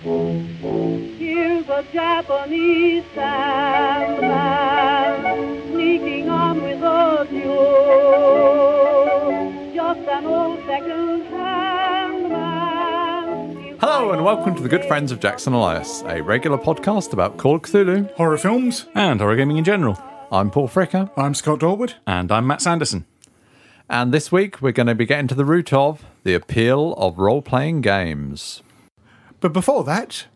Here's a Japanese sandman sneaking on with a mule. Just an old second-hand man. Hello and welcome to the Good Friends of Jackson Elias, a regular podcast about Call of Cthulhu. Horror films. and horror gaming in general. I'm Paul Fricker, I'm Scott Dorward. And I'm Matt Sanderson. and this week we're going to be getting to the root of the appeal of role playing games. But before that,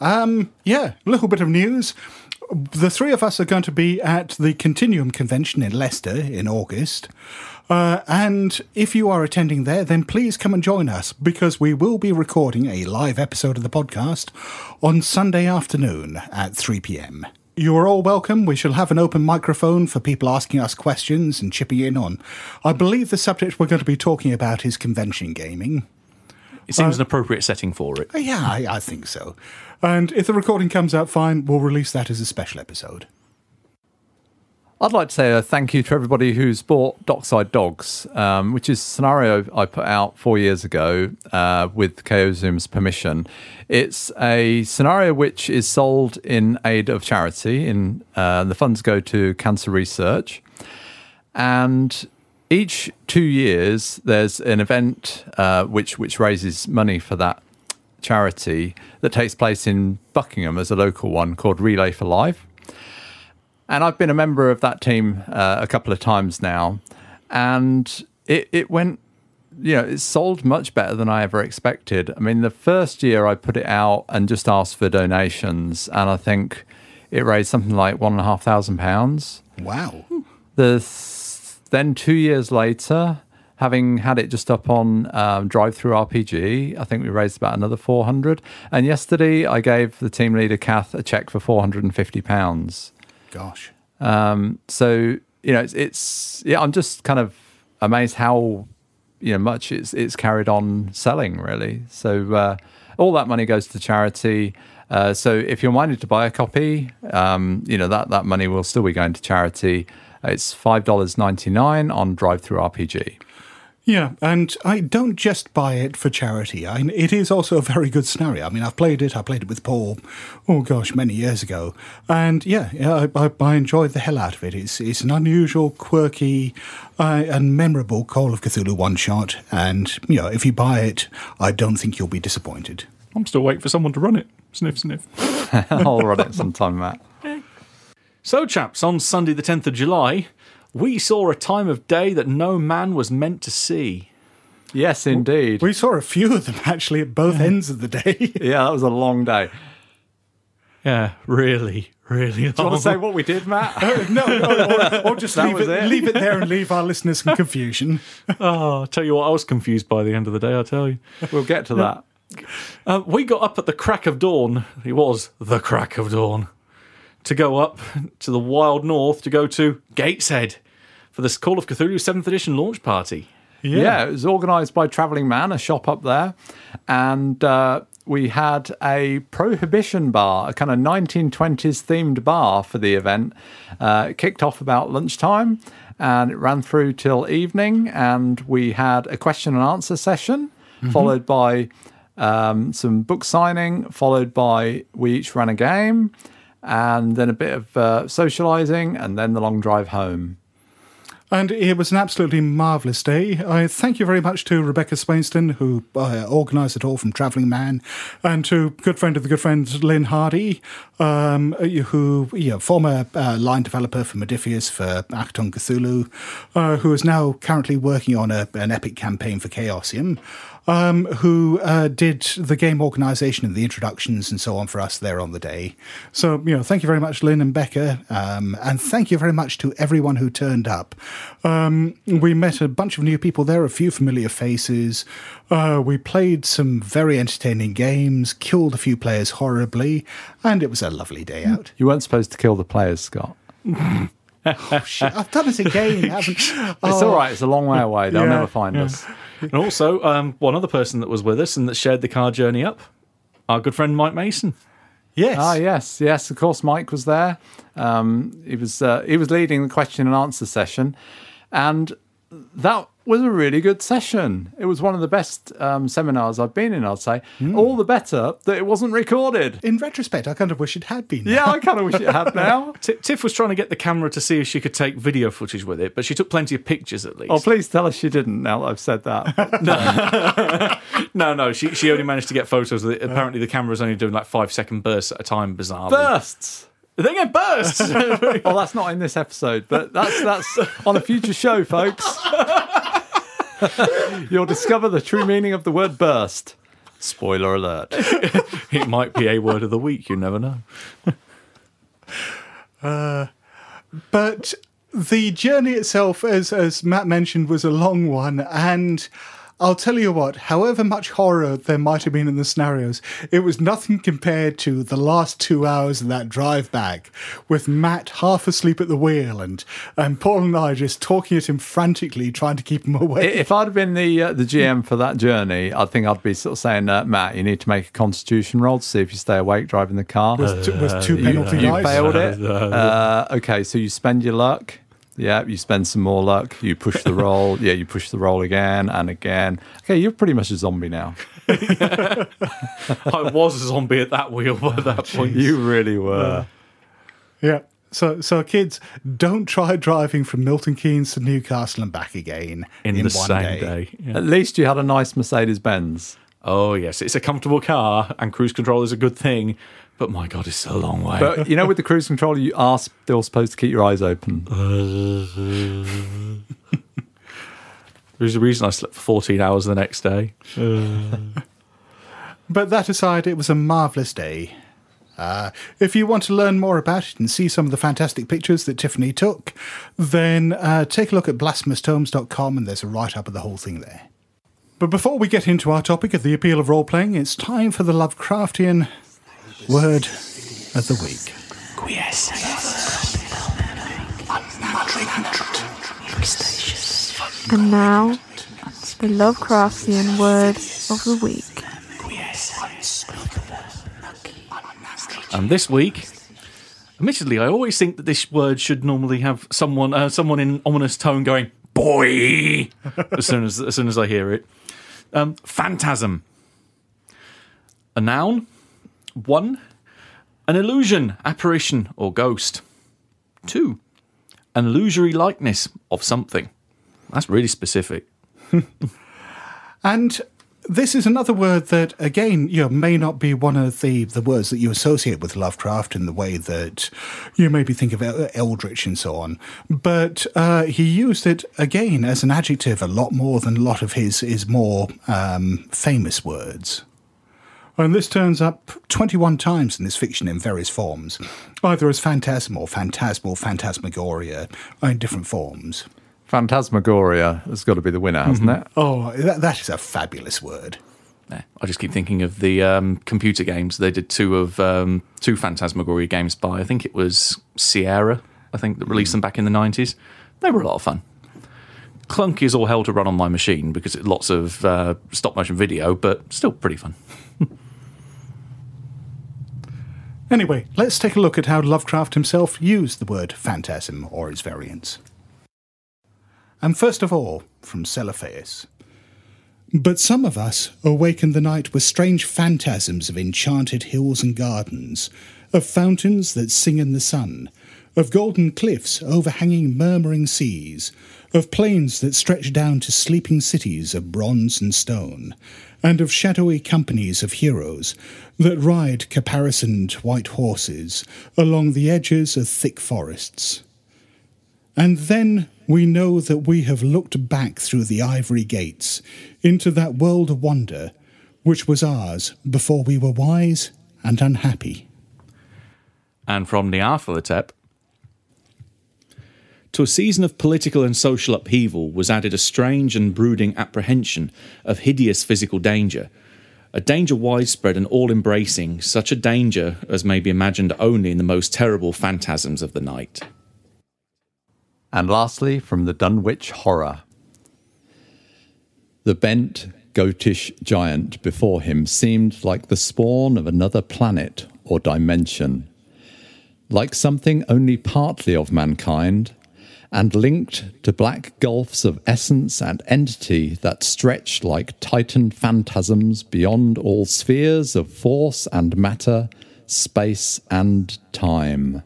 um, yeah, a little bit of news. The three of us are going to be at the Continuum Convention in Leicester in August. Uh, and if you are attending there, then please come and join us because we will be recording a live episode of the podcast on Sunday afternoon at 3 pm. You are all welcome. We shall have an open microphone for people asking us questions and chipping in on. I believe the subject we're going to be talking about is convention gaming. It seems an appropriate setting for it. Uh, Yeah, I, I think so. And if the recording comes out fine, we'll release that as a special episode. I'd like to say a thank you to everybody who's bought Dockside Dogs, um, which is a scenario I put out four years ago uh, with Chaosium's permission. It's a scenario which is sold in aid of charity. In uh, the funds go to cancer research, and each two years there's an event uh, which which raises money for that charity that takes place in Buckingham as a local one called Relay for Life. And I've been a member of that team uh, a couple of times now, and it it went, you know, it sold much better than I ever expected. I mean, the first year I put it out and just asked for donations, and I think it raised something like one and a half thousand pounds. Wow. The th- then two years later, having had it just up on um, DriveThruRPG, I think we raised about another four hundred. And yesterday, I gave the team leader Kath a check for four hundred and fifty pounds. Gosh. Um, so you know, it's, it's yeah, I'm just kind of amazed how you know much it's it's carried on selling really. So uh, all that money goes to charity. Uh, so if you're minded to buy a copy, um, you know that that money will still be going to charity. It's five dollars ninety nine on DriveThruRPG. Yeah, and I don't just buy it for charity. I, it is also a very good scenario. I mean, I've played it. I played it with Paul, oh gosh, many years ago. And yeah, yeah I, I, I enjoyed the hell out of it. It's, it's an unusual, quirky, uh, and memorable Call of Cthulhu one shot. And, you know, if you buy it, I don't think you'll be disappointed. I'm still waiting for someone to run it. Sniff, sniff. I'll run it sometime, Matt. So, chaps, on Sunday, the 10th of July, we saw a time of day that no man was meant to see. Yes, indeed. We saw a few of them actually at both ends of the day. yeah, that was a long day. Yeah, really, really. Do you want to say what we did, Matt? no, no, or, or just leave it, it. leave it there and leave our listeners some confusion. Oh, I'll tell you what, I was confused by the end of the day, I'll tell you. we'll get to that. Uh, we got up at the crack of dawn. It was the crack of dawn. To go up to the wild north to go to Gateshead for this Call of Cthulhu 7th edition launch party. Yeah, it was organised by Travelling Man, a shop up there, and uh, we had a prohibition bar, a kind of 1920s themed bar for the event. Uh, it kicked off about lunchtime, and it ran through till evening, and we had a question and answer session, followed by um, some book signing, followed by we each ran a game, and then a bit of uh, socialising, and then the long drive home. And it was an absolutely marvellous day. I thank you very much to Rebecca Swainston, who uh, organised it all from Travelling Man, and to good friend of the good friend Lynne Hardy, um, who, you know, former uh, line developer for Modiphius for Achtung! Cthulhu, uh, who is now currently working on a, an epic campaign for Chaosium. Um, who uh, did the game organisation and the introductions and so on for us there on the day. So, you know, thank you very much, Lynne and Becca, um, and thank you very much to everyone who turned up. Um, we met a bunch of new people there, a few familiar faces. Uh, we played some very entertaining games, killed a few players horribly, and it was a lovely day out. You weren't supposed to kill the players, Scott. oh, shit. I've done it again, haven't It's all right. It's a long way away. They'll Yeah, never find yeah. us. And also, um, one other person that was with us and that shared the car journey up, our good friend Mike Mason. Yes. Ah, yes, yes. Of course, Mike was there. Um, he was uh, he was leading the question and answer session, and that was a really good session. It was one of the best um, seminars I've been in, I'd say. Hmm. All the better that it wasn't recorded. In retrospect, I kind of wish it had been. Yeah, I kind of wish it had now. T- Tiff was trying to get the camera to see if she could take video footage with it, but she took plenty of pictures at least. Oh, please tell us she didn't now that I've said that. No, no, she, she only managed to get photos of it. Apparently, the camera's only doing like five second bursts at a time, bizarrely. Bursts. They get bursts! Well, that's not in this episode, but that's that's on a future show, folks. You'll discover the true meaning of the word burst. Spoiler alert. it might be a word of the week, you never know. Uh, but the journey itself, as as Matt mentioned, was a long one, and I'll tell you what. However much horror there might have been in the scenarios, it was nothing compared to the last two hours of that drive back, with Matt half asleep at the wheel and and Paul and I just talking at him frantically, trying to keep him awake. If I'd have been the uh, the GM for that journey, I think I'd be sort of saying, uh, Matt, you need to make a Constitution roll to see if you stay awake driving the car. was, two, was two penalty you dice. failed it. Uh, okay, so you spend your luck. Yeah, you spend some more luck. You push the roll. Yeah, you push the roll again and again. Okay, you're pretty much a zombie now. I was a zombie at that wheel by that point. You really were. Yeah. So, so kids, don't try driving from Milton Keynes to Newcastle and back again in, the one same day. Yeah. At least you had a nice Mercedes Benz. Oh, yes, it's a comfortable car, and cruise control is a good thing, but my God, it's a long way. But you know, with the cruise control, you are still supposed to keep your eyes open. There's a reason I slept for 14 hours the next day. But that aside, it was a marvellous day. Uh, if you want to learn more about it and see some of the fantastic pictures that Tiffany took, then uh, take a look at blasphemoustomes.com and there's a write up of the whole thing there. But before we get into our topic of the appeal of role playing, it's time for the Lovecraftian word of the week. And now, the Lovecraftian word of the week. And this week, admittedly, I always think that this word should normally have someone, uh, someone in ominous tone going "boy" as soon as as soon as I hear it. Um, phantasm, a noun. One, an illusion, apparition, or ghost. Two, an illusory likeness of something. That's really specific. And this is another word that, again, you know, may not be one of the, the words that you associate with Lovecraft in the way that you maybe think of Eldritch and so on. But uh, he used it again as an adjective a lot more than a lot of his his more um, famous words. And this turns up 21 times in this fiction in various forms, either as phantasm or phantasmal, phantasmagoria, in different forms. Phantasmagoria has got to be the winner, hasn't it? Oh, that, that is a fabulous word. Yeah, I just keep thinking of the um, computer games. They did two of um, two Phantasmagoria games by I think it was Sierra. I think that released them back in the nineties. They were a lot of fun. Clunky is all hell to run on my machine because it's lots of uh, stop motion video, but still pretty fun. Anyway, let's take a look at how Lovecraft himself used the word phantasm or its variants. And first of all, from Celephaïs. But some of us awaken the night with strange phantasms of enchanted hills and gardens, of fountains that sing in the sun, of golden cliffs overhanging murmuring seas, of plains that stretch down to sleeping cities of bronze and stone, and of shadowy companies of heroes that ride caparisoned white horses along the edges of thick forests. And then we know that we have looked back through the ivory gates into that world of wonder which was ours before we were wise and unhappy. And from Nyarlathotep, to a season of political and social upheaval was added a strange and brooding apprehension of hideous physical danger. A danger widespread and all embracing, such a danger as may be imagined only in the most terrible phantasms of the night. And lastly, from the Dunwich Horror. The bent, goatish giant before him seemed like the spawn of another planet or dimension, like something only partly of mankind, and linked to black gulfs of essence and entity that stretch like titan phantasms beyond all spheres of force and matter, space and time.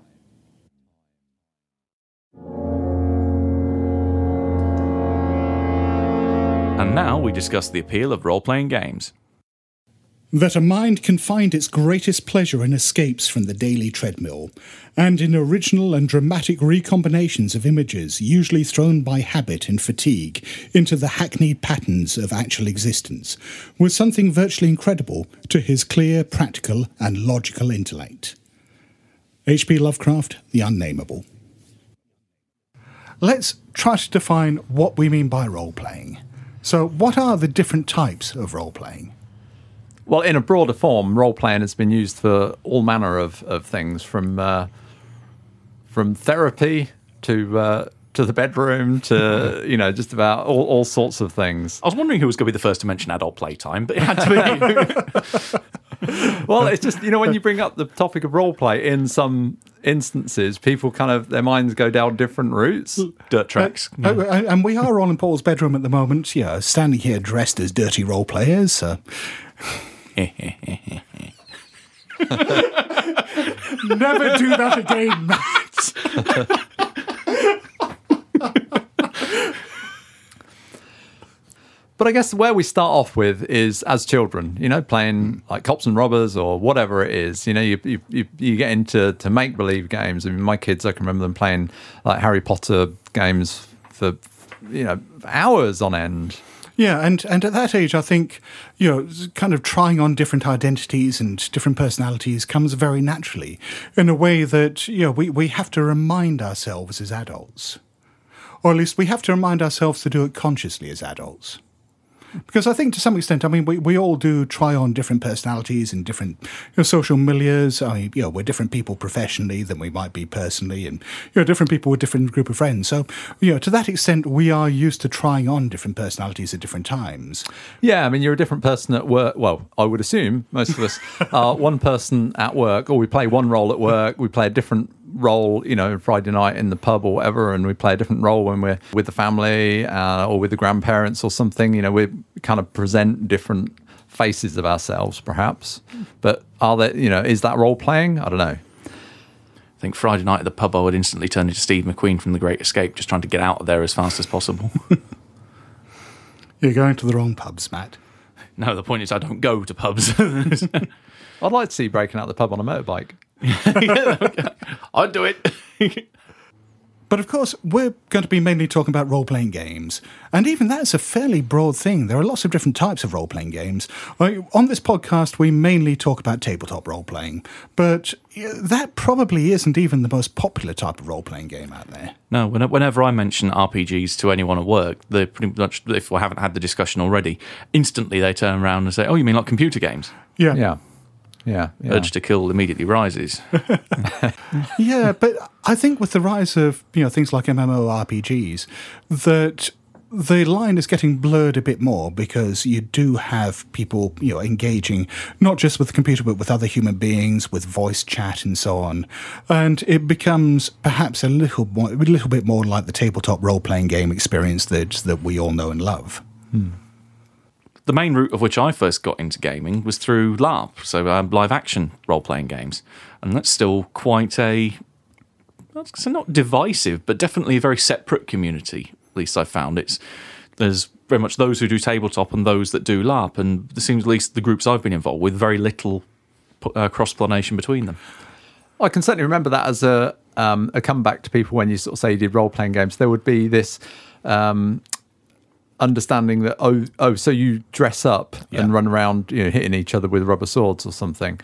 And now we discuss the appeal of role playing games. That a mind can find its greatest pleasure in escapes from the daily treadmill, and in original and dramatic recombinations of images, usually thrown by habit and fatigue into the hackneyed patterns of actual existence, was something virtually incredible to his clear, practical, and logical intellect. H.P. Lovecraft, The Unnameable. Let's try to define what we mean by role playing. So, what are the different types of role playing? Well, in a broader form, role playing has been used for all manner of, of things, from uh, from therapy to uh, to the bedroom to you know just about all, all sorts of things. I was wondering who was going to be the first to mention adult playtime, but it had to be you. Well, it's just you know when you bring up the topic of role play in some instances, people kind of their minds go down different routes. Dirt tracks. Uh, uh, and we are all in Paul's bedroom at the moment, yeah, standing here dressed as dirty role players. Uh, never do that again, Matt. But I guess where we start off with is as children, you know, playing like cops and robbers or whatever it is. You know, you you, you, get into to make believe games. I mean, my kids, I can remember them playing like Harry Potter games for you know hours on end. Yeah, and, and at that age, I think, you know, kind of trying on different identities and different personalities comes very naturally in a way that, you know, we, we have to remind ourselves as adults. Or at least we have to remind ourselves to do it consciously as adults. Because I think to some extent, I mean, we, we all do try on different personalities and different you know, social milieus. I mean, you know, we're different people professionally than we might be personally, and you know, different people with different group of friends. So, you know, to that extent, we are used to trying on different personalities at different times. Yeah, I mean, you're a different person at work. Well, I would assume most of us are one person at work, or we play one role at work. We play a different role, you know, Friday night in the pub or whatever, and we play a different role when we're with the family uh, or with the grandparents or something. You know, we kind of present different faces of ourselves, perhaps. But are there, you know, is that role playing? I don't know. I think Friday night at the pub, I would instantly turn into Steve McQueen from The Great Escape, just trying to get out of there as fast as possible. You're going to the wrong pubs, Matt. no, the point is, I don't go to pubs. I'd like to see you breaking out the pub on a motorbike. I'd do it. But of course, we're going to be mainly talking about role playing games. And even that's a fairly broad thing. There are lots of different types of role playing games. On this podcast, we mainly talk about tabletop role playing. But that probably isn't even the most popular type of role playing game out there. No, whenever I mention RPGs to anyone at work, they pretty much, if I haven't had the discussion already, instantly they turn around and say, "Oh, you mean like computer games?" Yeah. Yeah. Yeah. yeah. Urge to kill immediately rises. Yeah, but I think with the rise of you know things like MMORPGs, that the line is getting blurred a bit more because you do have people you know engaging not just with the computer but with other human beings with voice chat and so on, and it becomes perhaps a little more, a little bit more like the tabletop role playing game experience that that we all know and love. Hmm. The main route of which I first got into gaming was through LARP, so um, live action role playing games, and that's still quite a so not divisive, but definitely a very separate community. At least I found it's there's very much those who do tabletop and those that do LARP, and there seems at least the groups I've been involved with very little uh, cross pollination between them. I can certainly remember that as a um, a comeback to people when you sort of say you did role playing games. There would be this um, understanding that oh oh so you dress up and run around you know hitting each other with rubber swords or something,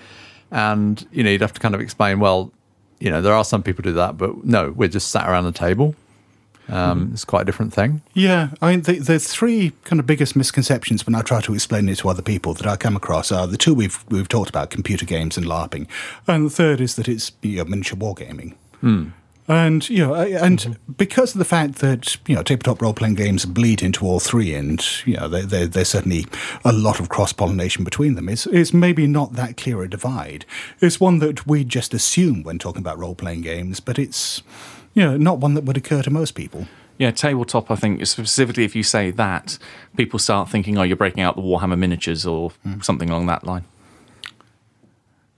and you know you'd have to kind of explain well you know there are some people who do that but no we're just sat around the table. Um, It's quite a different thing. Yeah, I mean, the, the three kind of biggest misconceptions when I try to explain it to other people that I come across are the two we've we've talked about: computer games and LARPing, and the third is that it's you know, miniature wargaming. And you know, I- and mm-hmm. because of the fact that you know tabletop role playing games bleed into all three, and you know, there, there, there's certainly a lot of cross pollination between them. It's, it's maybe not that clear a divide. It's one that we just assume when talking about role playing games, but it's you know, not one that would occur to most people. Yeah, tabletop. I think specifically if you say that, people start thinking, "Oh, you're breaking out the Warhammer miniatures" or mm. something along that line.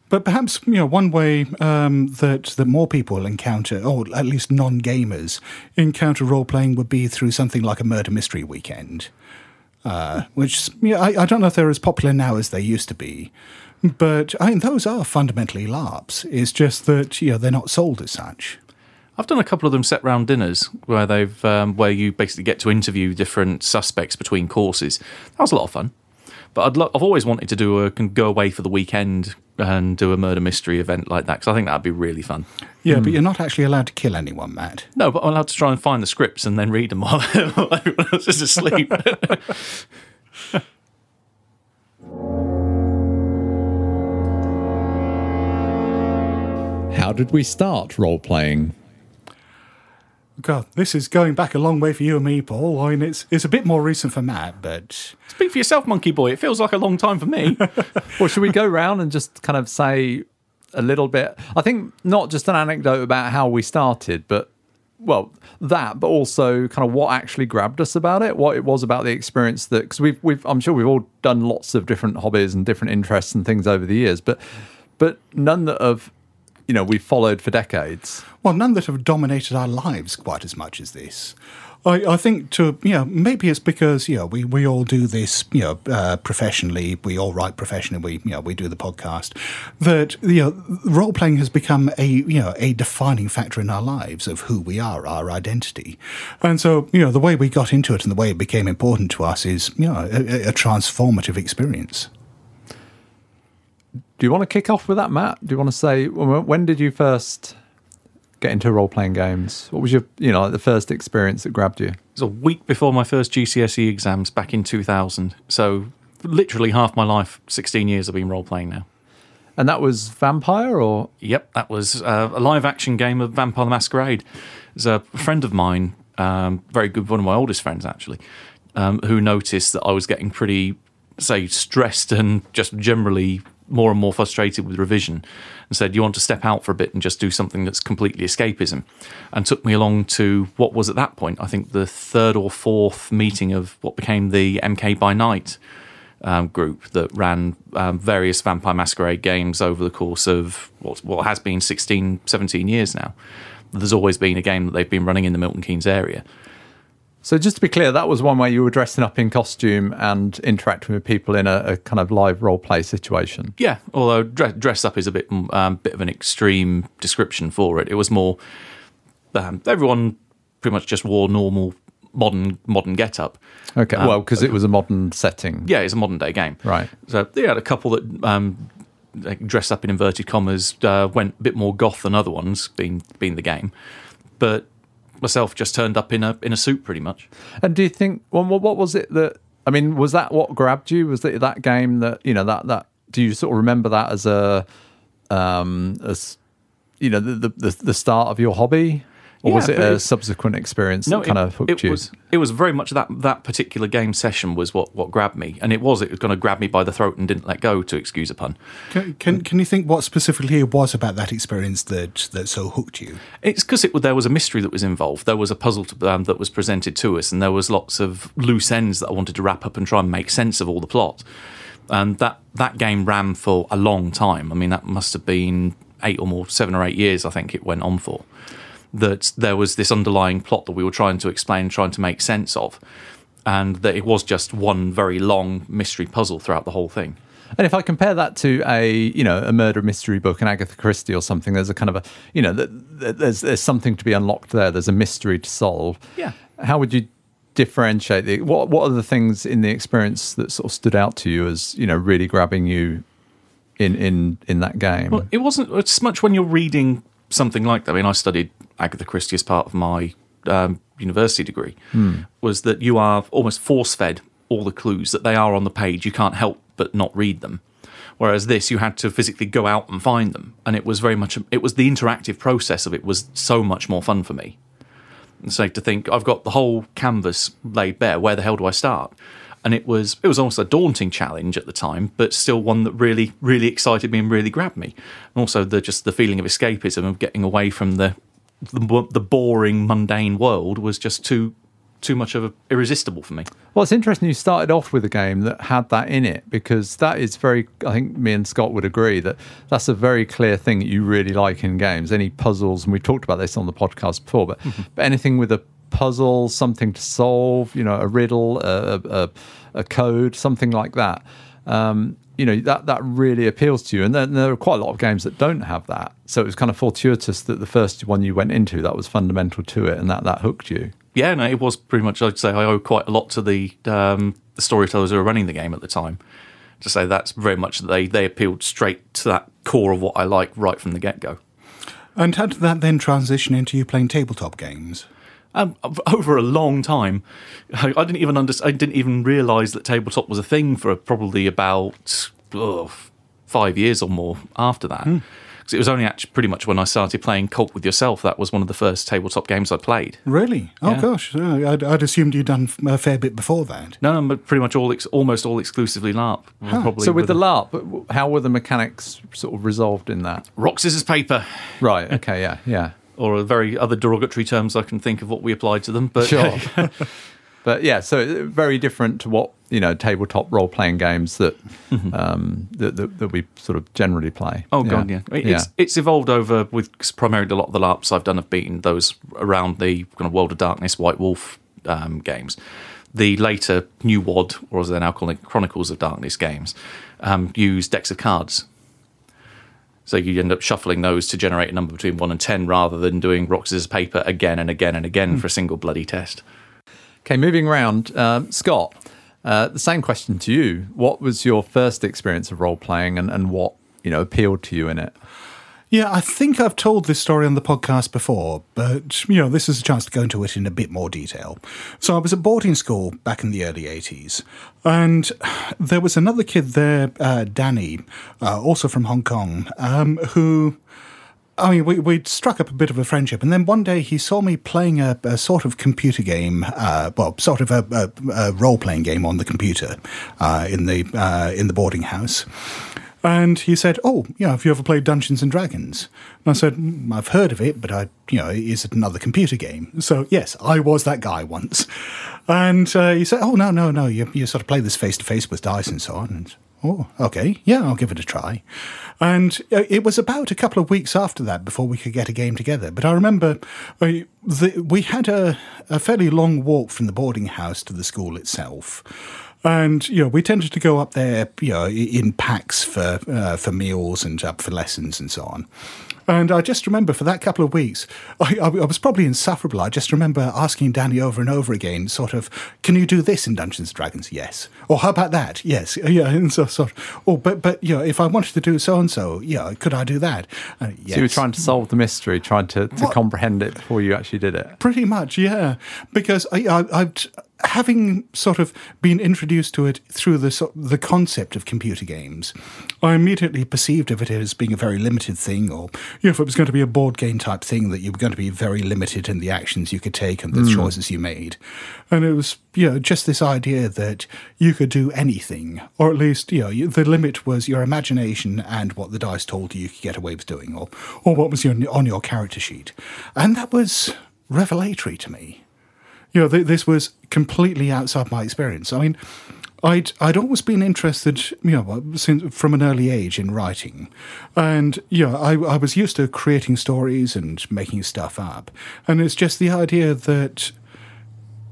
But perhaps you know one way um, that that more people encounter, or at least non-gamers encounter role playing, would be through something like a murder mystery weekend, uh, which yeah, I, I don't know if they're as popular now as they used to be, but I mean those are fundamentally LARPs. It's just that you know they're not sold as such. I've done a couple of them set round dinners where they've um, where you basically get to interview different suspects between courses. That was a lot of fun. But I'd lo- I've always wanted to do a go away for the weekend and do a murder mystery event like that because I think that'd be really fun. Yeah, but hmm. you're not actually allowed to kill anyone, Matt. No, but I'm allowed to try and find the scripts and then read them while while everyone else is asleep. How did we start role playing? God, this is going back a long way for you and me, Paul. I mean, it's it's a bit more recent for Matt, but Speak for yourself, monkey boy. It feels like a long time for me. Well, should we go round and just kind of say a little bit? I think not just an anecdote about how we started, but well, that, but also kind of what actually grabbed us about it, what it was about the experience that because we've we've I'm sure we've all done lots of different hobbies and different interests and things over the years, but but none that have you know we've followed for decades. well, none that have dominated our lives quite as much as this. I, I think to you know maybe it's because you know we, we all do this you know uh, professionally we all write professionally we you know we do the podcast that you know role playing has become a you know a defining factor in our lives of who we are our identity and so you know the way we got into it and the way it became important to us is you know a, a transformative experience. Do you want to kick off with that, Matt? Do you want to say when did you first get into role playing games? What was your you know like the first experience that grabbed you? It was a week before my first GCSE exams back in 2000. So literally half my life, 16 years, I've been role playing now. And that was Vampire or Yep, that was uh, a live action game of Vampire the Masquerade. There's a friend of mine, um, very good, one of my oldest friends actually, um, who noticed that I was getting pretty, say, stressed and just generally more and more frustrated with revision and said, You want to step out for a bit and just do something that's completely escapism? And took me along to what was at that point, I think, the third or fourth meeting of what became the MK by Night um, group that ran um, various Vampire Masquerade games over the course of what, what has been 16, 17 years now. There's always been a game that they've been running in the Milton Keynes area. So just to be clear, that was one where you were dressing up in costume and interacting with people in a, a kind of live role play situation. Yeah, although dress, dress up is a bit um, bit of an extreme description for it. It was more um, everyone pretty much just wore normal modern modern get up. Okay, well, because it was a modern setting. Yeah, it's a modern day game. Right. So they had a couple that um, like, dressed up in inverted commas, uh, went a bit more goth than other ones, being being the game. But myself just turned up in a in a suit, pretty much. And do you think, well, what was it that, I mean, was that what grabbed you? Was it that game that, you know, that, that, do you sort of remember that as a, um, as, you know, the, the, the start of your hobby? Or Yeah, was it a it- subsequent experience that kind of hooked it you? was it was very much that that particular game session was what what grabbed me, and it was it was going to grab me by the throat and didn't let go. To excuse a pun, Can, can can you think what specifically it was about that experience that that so hooked you? it's because it there was a mystery that was involved. There was a puzzle to, um, that was presented to us, and there was lots of loose ends that I wanted to wrap up and try and make sense of all the plot. And that that game ran for a long time. I mean, that must have been eight or more, seven or eight years. I think it went on for. That there was this underlying plot that we were trying to explain, trying to make sense of, and that it was just one very long mystery puzzle throughout the whole thing. And if I compare that to a you know a murder mystery book, an Agatha Christie or something, there's a kind of a you know th- th- there's there's something to be unlocked there. There's a mystery to solve. Yeah. How would you differentiate the what What are the things in the experience that sort of stood out to you as you know really grabbing you in in in that game? Well, it wasn't as much when you're reading something like that. I mean, I studied Agatha Christie as part of my um, university degree. Was that you are almost force fed all the clues that they are on the page. You can't help but not read them. Whereas this, you had to physically go out and find them, and it was very much. It was the interactive process of it was so much more fun for me. So to think I've got the whole canvas laid bare. Where the hell do I start? And it was it was almost a daunting challenge at the time, but still one that really really excited me and really grabbed me. And also the just the feeling of escapism of getting away from the the, the boring, mundane world was just too too much of a irresistible for me. Well, it's interesting you started off with a game that had that in it because that is very, I think me and Scott would agree that that's a very clear thing that you really like in games. Any puzzles, and we talked about this on the podcast before, but, mm-hmm. but anything with a puzzle, something to solve, you know, a riddle, a, a, a code, something like that. Um, you know that that really appeals to you, and then there are quite a lot of games that don't have that. So it was kind of fortuitous that the first one you went into that was fundamental to it, and that that hooked you. Yeah, no, it was pretty much. I'd say I owe quite a lot to the um, the storytellers who were running the game at the time. To say that's very much they they appealed straight to that core of what I like right from the get go. And how did that then transition into you playing tabletop games? Um, over a long time, I I didn't even understand. I didn't even realise that tabletop was a thing for probably about ugh, five years or more after that. Because it was only actually pretty much when I started playing Call of Cthulhu that was one of the first tabletop games I played. Really? Oh Yeah. gosh, I'd, I'd assumed you'd done a fair bit before that. No, no, but pretty much all, ex- almost all exclusively LARP. Probably So with the LARP, how were the mechanics sort of resolved in that? rock scissors paper, Right. Okay. Yeah. Yeah. Or very other derogatory terms I can think of what we applied to them. But Sure. but yeah, so uh, very different to what you know tabletop role playing games that, um, that, that that we sort of generally play. Oh god, yeah. I mean, It's it's evolved over with primarily a lot of the LARPs I've done have been those around the kind of World of Darkness, White Wolf um, games. The later New WOD, or as they're now calling it, Chronicles of Darkness games, um, use decks of cards. So you end up shuffling those to generate a number between one and ten, rather than doing rock scissors paper again and again and again for a single bloody test. Okay, moving around, um, Scott. Uh, the same question to you. What was your first experience of role playing, and, and what you know appealed to you in it? Yeah, I think I've told this story on the podcast before, but you know, this is a chance to go into it in a bit more detail. So I was at boarding school back in the early 80s, and there was another kid there, uh, Danny, uh, also from Hong Kong, um, who. I mean, we, we'd struck up a bit of a friendship, and then one day he saw me playing a, a sort of computer game, uh, well, sort of a, a, a role-playing game on the computer uh, in the uh, in the boarding house. And he said, "Oh, yeah, have you ever played Dungeons and Dragons?" And I said, "Mm, "I've heard of it, but I, you know, is it another computer game?" So yes, I was that guy once. And uh, he said, "Oh no, no, no, you you sort of play this face to face with dice and so on." And oh, okay, yeah, I'll give it a try. And uh, it was about a couple of weeks after that before we could get a game together. But I remember uh, the, we had a, a fairly long walk from the boarding house to the school itself. And you know, we tended to go up there, you know, in packs for uh, for meals and up for lessons and so on. And I just remember for that couple of weeks, I, I, was probably insufferable. I just remember asking Danny over and over again, sort of, "Can you do this in Dungeons and Dragons?" Yes. Or how about that? Yes. Yeah. And so sort of, oh, but but you know, if I wanted to do so and so, yeah, could I do that? Uh, yes. So you were trying to solve the mystery, trying to, to What? comprehend it before you actually did it. Pretty much, yeah. Because I, I, I've having sort of been introduced to it through the the concept of computer games, I immediately perceived of it as being a very limited thing, or you know, if it was going to be a board game type thing, that you were going to be very limited in the actions you could take and the hmm. choices you made, and it was you know just this idea that you could do anything, or at least you know the limit was your imagination and what the dice told you you could get away with doing, or or what was your, on your character sheet, and that was revelatory to me you know, th- this was completely outside my experience. I mean, I'd I'd always been interested, you know, since from an early age in writing, and you know, I I was used to creating stories and making stuff up, and it's just the idea that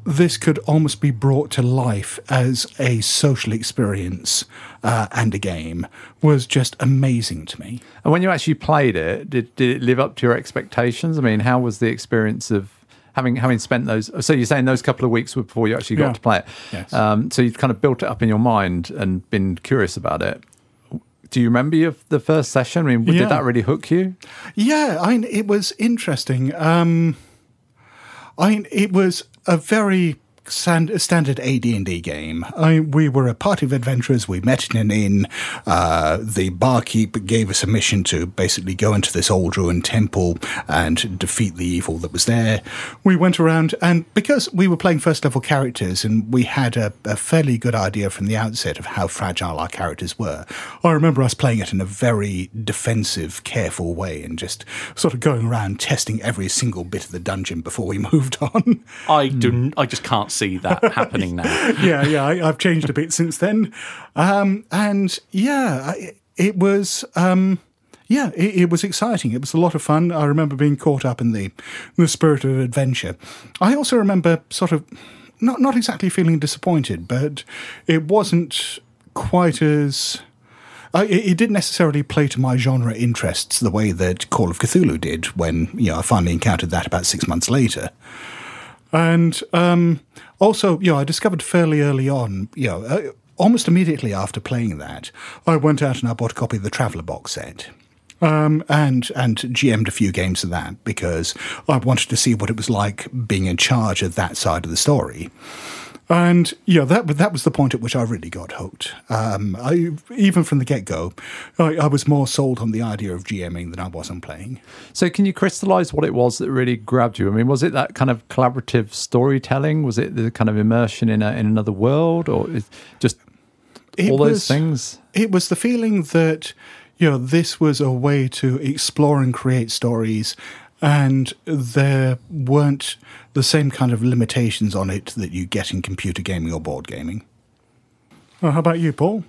this could almost be brought to life as a social experience uh, and a game was just amazing to me. And when you actually played it, did, did it live up to your expectations? I mean, how was the experience of having having spent those? So you're saying those couple of weeks were before you actually got Yeah. to play it. Yes. Um, so you've kind of built it up in your mind and been curious about it. Do you remember your, the first session? I mean, Yeah. did that really hook you? Yeah, I mean, it was interesting. Um, I mean, it was a very stand, standard AD&D game. I, we were a party of adventurers. We met in an inn. Uh, the barkeep gave us a mission to basically go into this old ruined temple and defeat the evil that was there. We went around, and because we were playing first level characters and we had a, a fairly good idea from the outset of how fragile our characters were, I remember us playing it in a very defensive, careful way and just sort of going around testing every single bit of the dungeon before we moved on. I do. I just can't see that happening now. yeah, yeah, I, I've changed a bit since then. Um, and yeah, I, it was. Um, yeah, it, it, was exciting. It was a lot of fun. I remember being caught up in the the spirit of adventure. I also remember sort of not not exactly feeling disappointed, but it wasn't quite as. Uh, it, it didn't necessarily play to my genre interests the way that Call of Cthulhu did when you know I finally encountered that about six months later. And um, also, you know, I discovered fairly early on, you know, uh, almost immediately after playing that, I went out and I bought a copy of the Traveller box set. Um, and and GM'd a few games of that because I wanted to see what it was like being in charge of that side of the story. And yeah, that that was the point at which I really got hooked. Um, I, even from the get go, I, I, was more sold on the idea of GMing than I was on playing. So, can you crystallize what it was that really grabbed you? I mean, was it that kind of collaborative storytelling? Was it the kind of immersion in a, in another world, or just it all was, those things? It was the feeling that you know this was a way to explore and create stories and there weren't the same kind of limitations on it that you get in computer gaming or board gaming. Well, how about you, Paul?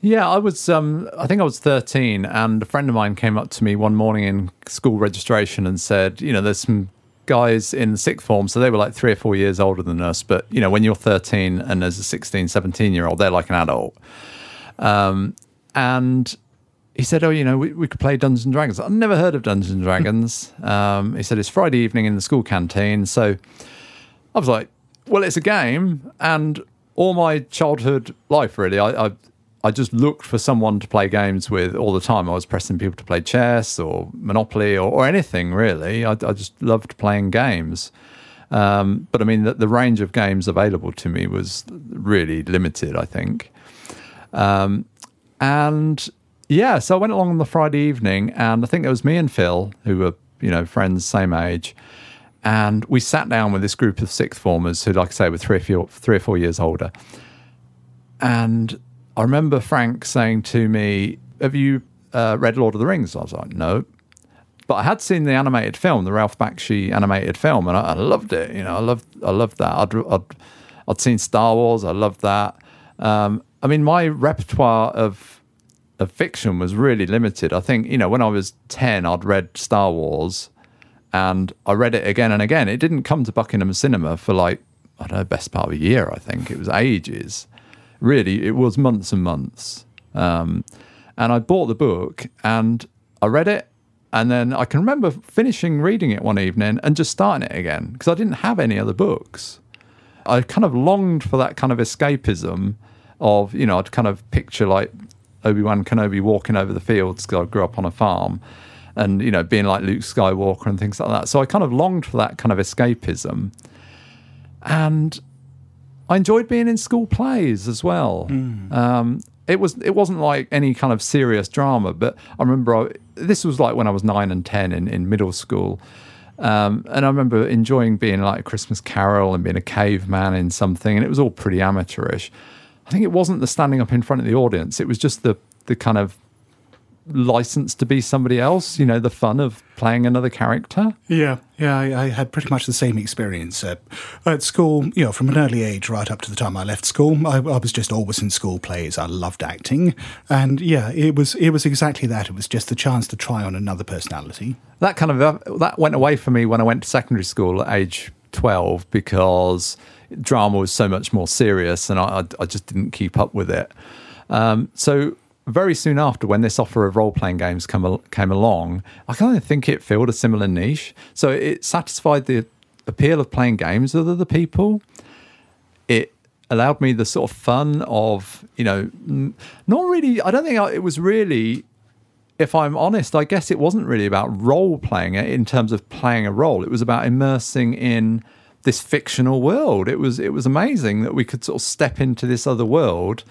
Yeah, I was. Um, I think I was thirteen, and a friend of mine came up to me one morning in school registration and said, "You know, there's some guys in sixth form, so they were like three or four years older than us. But you know, when you're 13 and there's a 16, 17 year old, they're like an adult." Um, and he said, "Oh, you know, we, we could play Dungeons and Dragons." I'd never heard of Dungeons and Dragons. um, he said it's Friday evening in the school canteen, so I was like, "Well, it's a game." And all my childhood life, really, I, I, I just looked for someone to play games with all the time. I was pressing people to play chess or Monopoly or, or anything really. I, I, just loved playing games. Um, but I mean, the, the, range of games available to me was really limited. I think. Um, and yeah, so I went along on the Friday evening, and I think it was me and Phil, who were you know friends, same age, and we sat down with this group of sixth formers who, like I say, were three or four, three or four years older. And I remember Frank saying to me, "Have you uh, read Lord of the Rings?" I was like, "No." But I had seen the animated film, the Ralph Bakshi animated film, and I, I loved it. You know, I loved, I loved that. I'd, I'd, I'd seen Star Wars. I loved that. Um, I mean, my repertoire of of fiction was really limited. I think, you know, when I was 10, I'd read Star Wars and I read it again and again. It didn't come to Buckingham Cinema for like, I don't know, best part of a year, I think. It was ages. Really, it was months and months. Um, and I bought the book and I read it. And then I can remember finishing reading it one evening and just starting it again because I didn't have any other books. I kind of longed for that kind of escapism of, you know, I'd kind of picture like Obi Wan Kenobi walking over the fields because I grew up on a farm, and you know being like Luke Skywalker and things like that. So I kind of longed for that kind of escapism, and I enjoyed being in school plays as well. Mm. Um, it was it wasn't like any kind of serious drama, but I remember I, this was like when I was nine and ten in, in middle school. Um, and I remember enjoying being like a Christmas Carol and being a caveman in something, and it was all pretty amateurish. I think it wasn't the standing up in front of the audience. It was just the the kind of license to be somebody else. You know, the fun of playing another character. Yeah, yeah. I, I had pretty much the same experience uh, at school. You know, from an early age right up to the time I left school, I, I, was just always in school plays. I loved acting, and yeah, it was it was exactly that. It was just the chance to try on another personality. That kind of uh, that went away for me when I went to secondary school at age twelve because drama was so much more serious, and I, I just didn't keep up with it. Um, so very soon after, when this offer of role playing games come, came along, I kind of think it filled a similar niche. So it satisfied the appeal of playing games with other people. It allowed me the sort of fun of, you know, not really, I don't think it was really, if I'm honest, I guess it wasn't really about role playing it in terms of playing a role. It was about immersing in this fictional world. It was it was amazing that we could sort of step into this other world,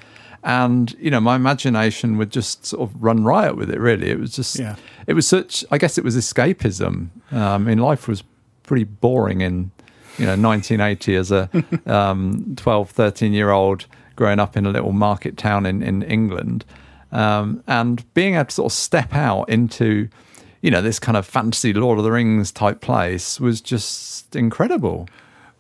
and you know my imagination would just sort of run riot with it. Really, it was just Yeah. it was such. I guess it was escapism. Um, I mean, life was pretty boring in you know 1980 as a um, 12, 13 year old growing up in a little market town in in England, um, and being able to sort of step out into you know this kind of fantasy Lord of the Rings type place was just incredible.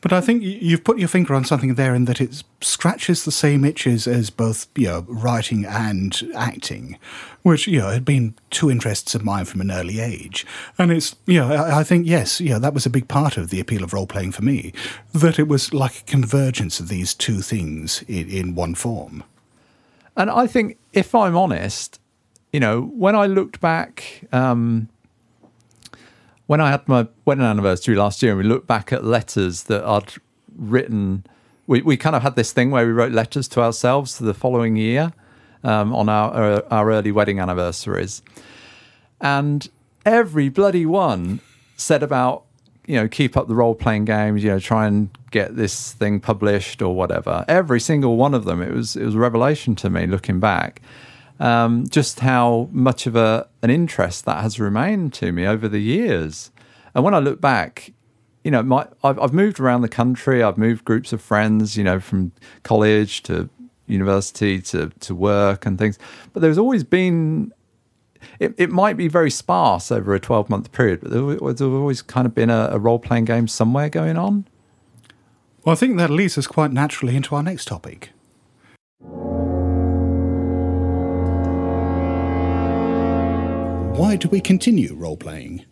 But I think you've put your finger on something there in that it scratches the same itches as both you know, writing and acting, which you know had been two interests of mine from an early age. And it's you know I, I think yes, you know that was a big part of the appeal of role playing for me, that it was like a convergence of these two things in, in one form. And I think, if I'm honest, you know, when I looked back, um, when I had my wedding anniversary last year, and we looked back at letters that I'd written, we, we kind of had this thing where we wrote letters to ourselves the following year um, on our, our our early wedding anniversaries, and every bloody one said about you know keep up the role playing games you know try and get this thing published or whatever. Every single one of them it was it was a revelation to me looking back um, just how much of a an interest that has remained to me over the years and when i look back you know my I've, I've moved around the country i've moved groups of friends you know from college to university to to work and things but there's always been it, it might be very sparse over a 12 month period, but there's always kind of been a, a role playing game somewhere going on. Well, I think that leads us quite naturally into our next topic. Why do we continue role playing?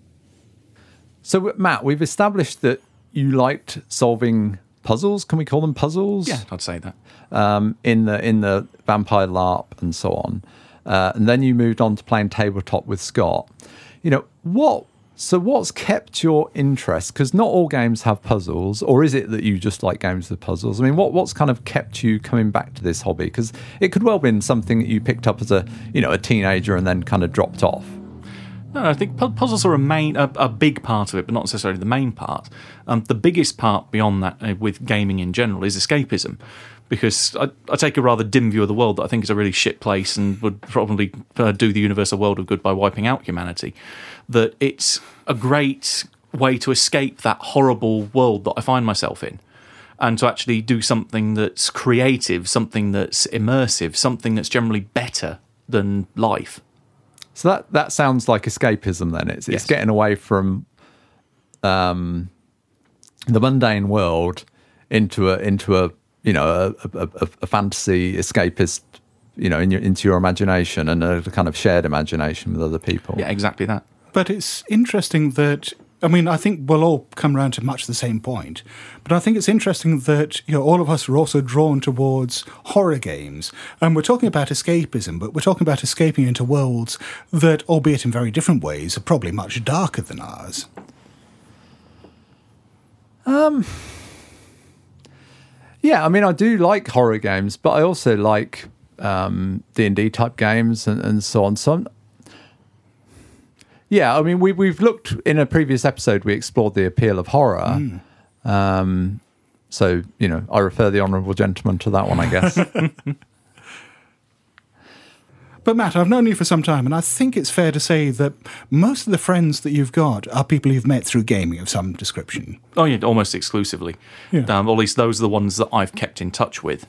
So, Matt, we've established that you liked solving puzzles. Can we call them puzzles? Yeah, I'd say that. Um, in the in the Vampire LARP and so on, uh, and then you moved on to playing tabletop with Scott. You know what? So, what's kept your interest? Because not all games have puzzles, or is it that you just like games with puzzles? I mean, what what's kind of kept you coming back to this hobby? Because it could well have been something that you picked up as a you know a teenager and then kind of dropped off. No, I think pu- puzzles are a main, a, a big part of it, but not necessarily the main part. Um, the biggest part beyond that, uh, with gaming in general, is escapism, because I, I take a rather dim view of the world that I think is a really shit place and would probably uh, do the universe a world of good by wiping out humanity. That it's a great way to escape that horrible world that I find myself in. And to actually do something that's creative, something that's immersive, something that's generally better than life. So that that sounds like escapism. Then it's Yes. it's getting away from um, the mundane world into a into a you know a, a, a, a fantasy escapist you know in your, into your imagination and a kind of shared imagination with other people. Yeah, exactly that. But it's interesting that I mean I think we'll all come around to much the same point. But I think it's interesting that you know all of us are also drawn towards horror games, and we're talking about escapism, but we're talking about escaping into worlds that, albeit in very different ways, are probably much darker than ours. Um, Yeah, I mean, I do like horror games, but I also like um, D and D type games and, and so on. So, I'm- yeah, I mean, we we've looked in a previous episode. We explored the appeal of horror. Um, so you know, I refer the honourable gentleman to that one, I guess. But Matt, I've known you for some time, and I think it's fair to say that most of the friends that you've got are people you've met through gaming of some description. Oh yeah, almost exclusively. Yeah. Um, or at least those are the ones that I've kept in touch with.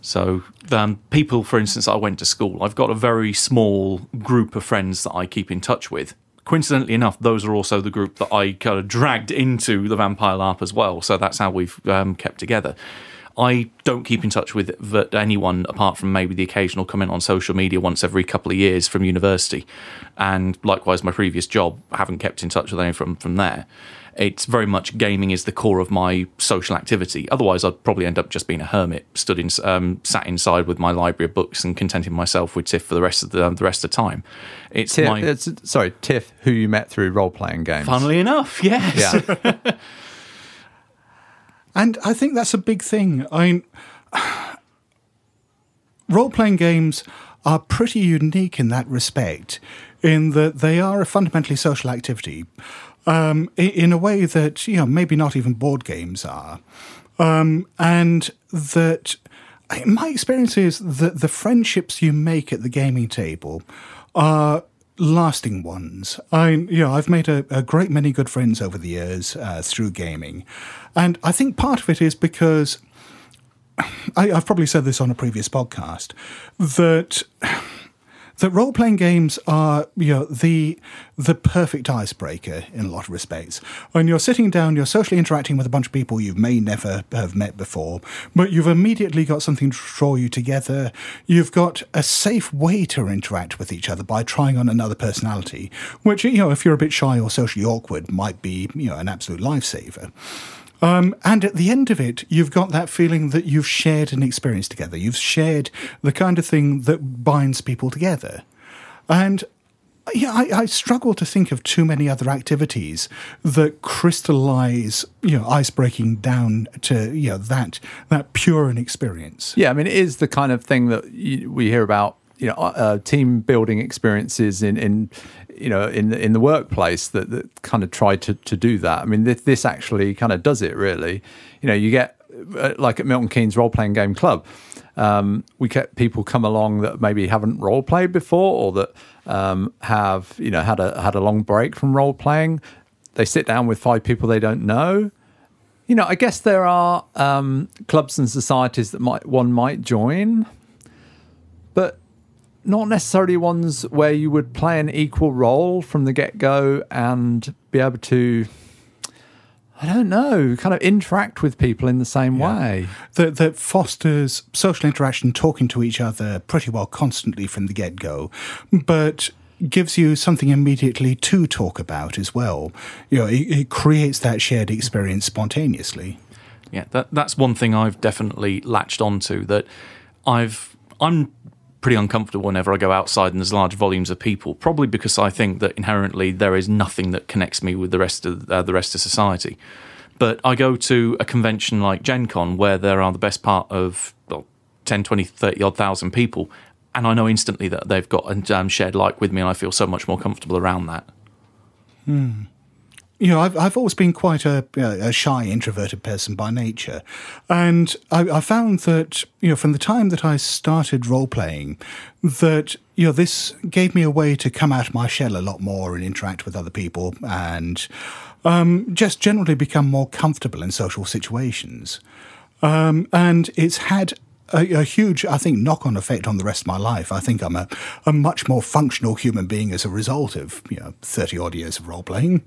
So um, people, for instance, I went to school. I've got a very small group of friends that I keep in touch with. Coincidentally enough, those are also the group that I kind of dragged into the Vampire LARP as well. So that's how we've um, kept together. I don't keep in touch with anyone apart from maybe the occasional comment on social media once every couple of years from university, and likewise my previous job. Haven't kept in touch with anyone from from there. It's very much gaming is the core of my social activity. Otherwise, I'd probably end up just being a hermit, stood in, um, sat inside with my library of books and contenting myself with Tiff for the rest of the the rest of the time. It's Tiff, my it's, sorry, Tiff, who you met through role playing games. funnily enough, yes. yeah, And I think that's a big thing. I mean, role playing games are pretty unique in that respect, in that they are a fundamentally social activity. Um, in a way that you know maybe not even board games are, um, and that my experience is that the friendships you make at the gaming table are lasting ones. I, you know, I've made a, a great many good friends over the years uh, through gaming, and I think part of it is because I, I've probably said this on a previous podcast that that role playing games are you know the the perfect icebreaker in a lot of respects. When you're sitting down, you're socially interacting with a bunch of people you may never have met before, but you've immediately got something to draw you together. You've got a safe way to interact with each other by trying on another personality, which you know if you're a bit shy or socially awkward might be you know an absolute lifesaver. Um, and at the end of it, you've got that feeling that you've shared an experience together. You've shared the kind of thing that binds people together. And yeah, I, I struggle to think of too many other activities that crystallize, you know, ice breaking down to you know that that pure an experience. Yeah, I mean, it is the kind of thing that you, we hear about. You know, uh, team building experiences in, in you know in in the workplace that, that kind of try to, to do that. I mean, this, this actually kind of does it really. You know, you get uh, like at Milton Keynes role playing game club. Um, we get people come along that maybe haven't role played before or that um, have you know had a had a long break from role playing. They sit down with five people they don't know. You know, I guess there are um, clubs and societies that might one might join, but not necessarily ones where you would play an equal role from the get go and be able to, I don't know, kind of interact with people in the same way. that, that fosters social interaction, talking to each other pretty well constantly from the get go, but gives you something immediately to talk about as well. You know, it, it creates that shared experience spontaneously. Yeah, that that's one thing I've definitely latched onto. That I've I'm pretty uncomfortable whenever I go outside and there's large volumes of people. Probably because I think that inherently there is nothing that connects me with the rest of uh, the rest of society. But I go to a convention like Gen Con where there are the best part of well, 10, 20, 30 odd thousand people. And I know instantly that they've got a um, shared like with me, and I feel so much more comfortable around that. You know, I've, I've always been quite a, a shy, introverted person by nature. And I, I found that, you know, from the time that I started role playing, that, you know, this gave me a way to come out of my shell a lot more and interact with other people and um, just generally become more comfortable in social situations. Um, and it's had a, a huge, I think, knock on effect on the rest of my life. I think I'm a, a much more functional human being as a result of, you know, 30 odd years of role playing.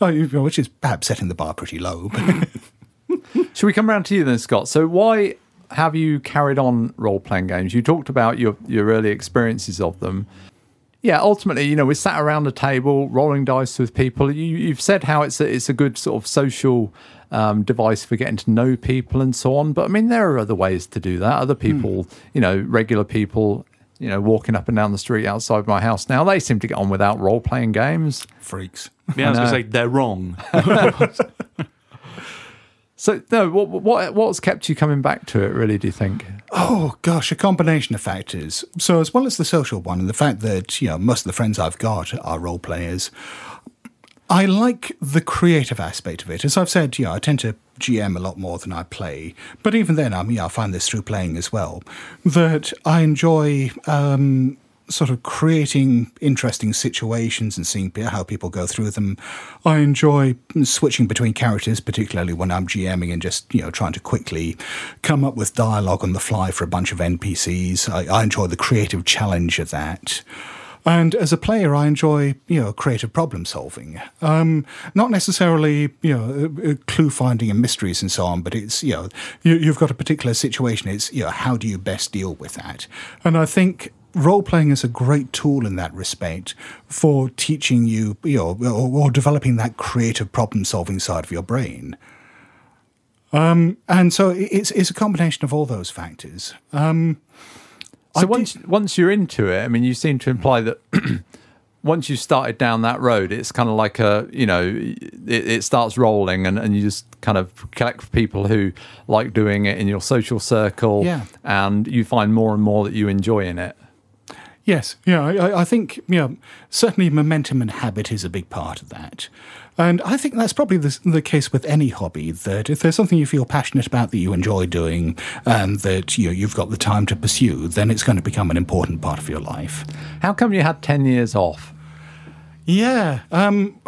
Oh, which is perhaps setting the bar pretty low. Should we come around to you then, Scott? So, why have you carried on role playing games? You talked about your, your early experiences of them. Yeah, ultimately, you know, we sat around a table rolling dice with people. You, you've said how it's a, it's a good sort of social um, device for getting to know people and so on. But I mean, there are other ways to do that. Other people, you know, regular people, you know, walking up and down the street outside my house now, they seem to get on without role playing games. freaks. Yeah, I was going to uh, say they're wrong. So, no, what, what what's kept you coming back to it? Really, do you think? Oh gosh, a combination of factors. So as well as the social one and the fact that you know most of the friends I've got are role players, I like the creative aspect of it. As I've said, know, I tend to GM a lot more than I play. But even then, I mean, I find this through playing as well that I enjoy. Um, Sort of creating interesting situations and seeing how people go through them. I enjoy switching between characters, particularly when I'm GMing and just you know trying to quickly come up with dialogue on the fly for a bunch of NPCs. I, I enjoy the creative challenge of that. And as a player, I enjoy you know creative problem solving. Um, not necessarily you know uh, uh, clue finding and mysteries and so on, but it's you know you, you've got a particular situation. It's you know how do you best deal with that? And I think role playing is a great tool in that respect for teaching you you know or, or developing that creative problem solving side of your brain. Um, and so it's it's a combination of all those factors. Um, So I once once you're into it, I mean, you seem to imply that once you started down that road, it's kind of like a you know, it, it starts rolling, and, and you just kind of collect people who like doing it in your social circle, Yeah. and you find more and more that you enjoy in it. Yes, yeah, I, I- think know, certainly momentum and habit is a big part of that. And I think that's probably the, the case with any hobby that if there's something you feel passionate about that you enjoy doing and that you know, you've got the time to pursue, then it's going to become an important part of your life. How come you had 10 years off? Yeah, um,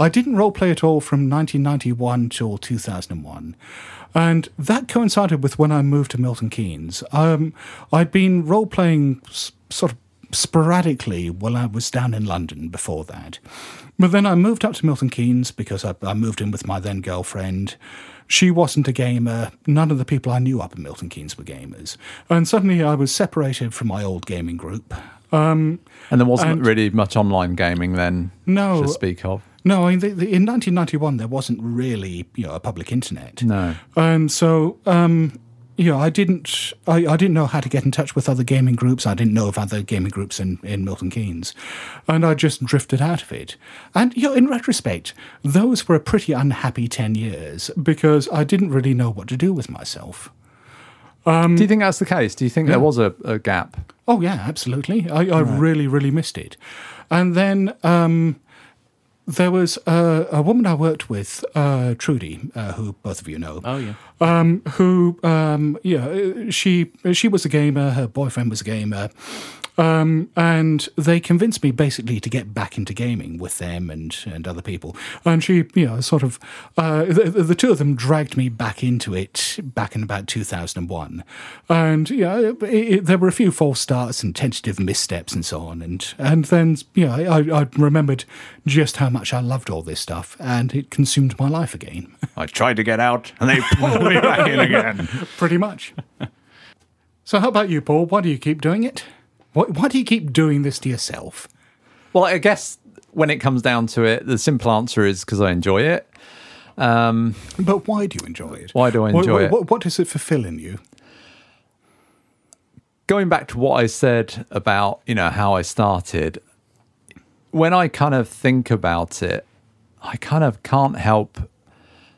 I didn't role play at all from 1991 till 2001. And that coincided with when I moved to Milton Keynes. Um, I'd been role playing sort of sporadically while I was down in London before that. But then I moved up to Milton Keynes because I, I moved in with my then girlfriend. She wasn't a gamer. None of the people I knew up in Milton Keynes were gamers. And suddenly I was separated from my old gaming group. Um, And there wasn't And- really much online gaming then No. to speak of. No, I mean, the, the, in 1991 there wasn't really, you know, a public internet. No. and so, um, you know, I didn't, I, I didn't know how to get in touch with other gaming groups. I didn't know of other gaming groups in, in Milton Keynes, and I just drifted out of it. And you know, in retrospect, those were a pretty unhappy 10 years because I didn't really know what to do with myself. Do you think that's the case? Do you think there was a, a gap? Oh yeah, absolutely. I, I really, really missed it. And then um, there was a, a woman I worked with, uh, Trudy, uh, who both of you know. Oh yeah. um, who, um, yeah, she she was a gamer. Her boyfriend was a gamer, um, and they convinced me basically to get back into gaming with them and and other people. And she, you know, sort of, uh, the, the two of them dragged me back into it back in about two thousand and one. And yeah, it, it, there were a few false starts and tentative missteps and so on. And and then yeah, I, I remembered just how much I loved all this stuff, and it consumed my life again. I tried to get out and they pulled me back in again. Pretty much. so, how about you, Paul? Why do you keep doing it? Why, why do you keep doing this to yourself? Well, I guess when it comes down to it, the simple answer is because I enjoy it. Um, but why do you enjoy it? Why do I enjoy what, it? What, what does it fulfill in you? going back to what I said about, you know, how I started, when I kind of think about it, I kind of can't help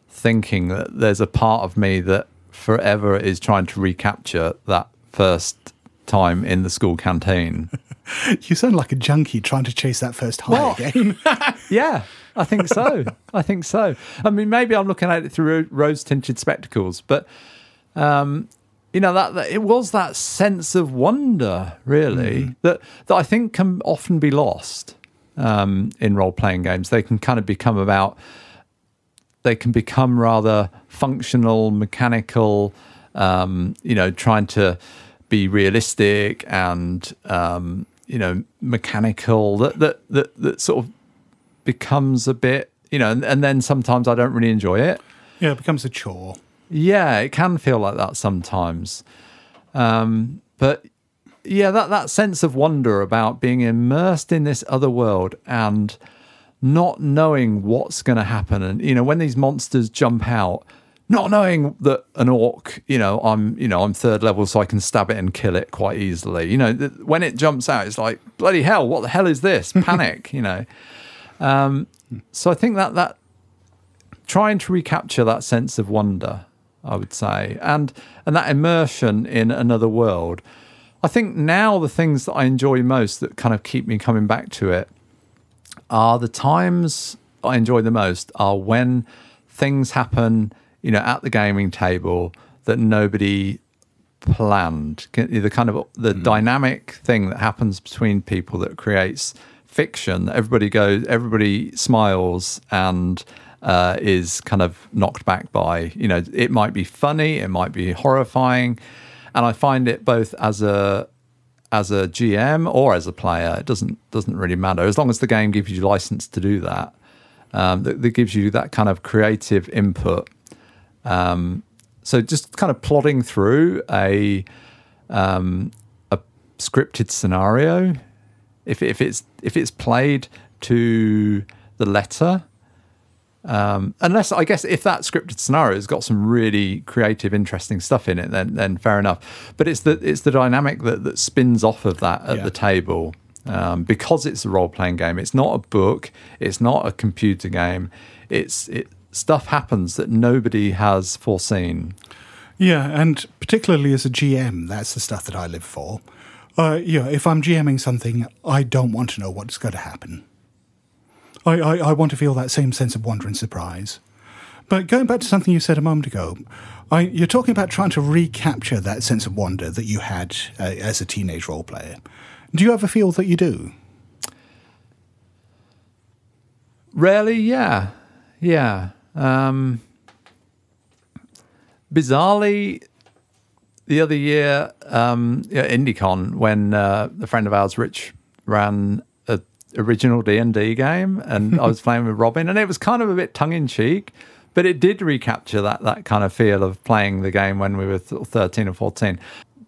thinking that there's a part of me that forever is trying to recapture that first time in the school canteen. You sound like a junkie trying to chase that first high again. Yeah, I think so. I think so. I mean, maybe I'm looking at it through rose tinted spectacles, but um, you know that, that it was that sense of wonder, really, that that I think can often be lost um, in role playing games. They can kind of become about. They can become rather functional, mechanical. Um, you know, trying to be realistic and um, you know mechanical. That that that that sort of becomes a bit, you know, and, and then sometimes I don't really enjoy it. yeah, it becomes a chore. Yeah, it can feel like that sometimes. Um, but yeah, that, that sense of wonder about being immersed in this other world and not knowing what's going to happen. And, you know, when these monsters jump out, not knowing that an orc, you know, I'm, you know, I'm third level, so I can stab it and kill it quite easily. You know, th- when it jumps out, it's like bloody hell, what the hell is this? Panic, you know. Um, so I think that that trying to recapture that sense of wonder, I would say, and and that immersion in another world. I think now the things that I enjoy most that kind of keep me coming back to it are the times I enjoy the most are when things happen, you know, at the gaming table that nobody planned. The kind of the dynamic thing that happens between people that creates fiction. Everybody goes, everybody smiles and uh, is kind of knocked back by. You know, it might be funny, it might be horrifying, and I find it both as a as a GM or as a player, it doesn't doesn't really matter as long as the game gives you license to do that. Um, that, that gives you that kind of creative input. Um, so just kind of plodding through a um, a scripted scenario, if if it's if it's played to the letter, um, unless I guess if that scripted scenario has got some really creative, interesting stuff in it, then then fair enough. But it's the it's the dynamic that that spins off of that at Yeah. the table. Um, because it's a role playing game, it's not a book, it's not a computer game. It's it stuff happens that nobody has foreseen. Yeah, and particularly as a GM, that's the stuff that I live for. Uh, yeah, if I'm GMing something, I don't want to know what's going to happen. I, I, I want to feel that same sense of wonder and surprise. But going back to something you said a moment ago, I, you're talking about trying to recapture that sense of wonder that you had uh, as a teenage role player. Do you ever feel that you do? Rarely, yeah, yeah. Um, bizarrely, the other year, um, yeah, IndieCon, when uh, a friend of ours, Rich, ran a original D and D game, and I was playing with Robin, and it was kind of a bit tongue in cheek, but it did recapture that that kind of feel of playing the game when we were thirteen or fourteen.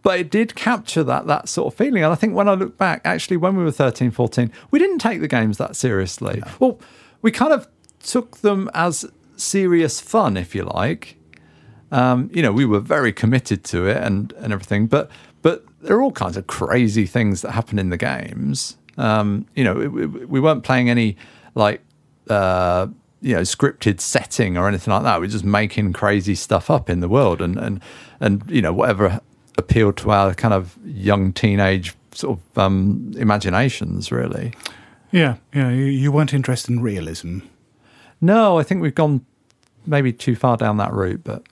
But it did capture that that sort of feeling, and I think when I look back, actually, when we were 13, 14, we didn't take the games that seriously. Well, we kind of took them as serious fun, if you like. Um, you know, we were very committed to it and, and everything, but but there are all kinds of crazy things that happen in the games. Um, you know, we, we weren't playing any like uh, you know scripted setting or anything like that. We're just making crazy stuff up in the world and and and you know whatever appealed to our kind of young teenage sort of um, imaginations, really. Yeah, yeah. You, you weren't interested in realism. No, I think we've gone maybe too far down that route, but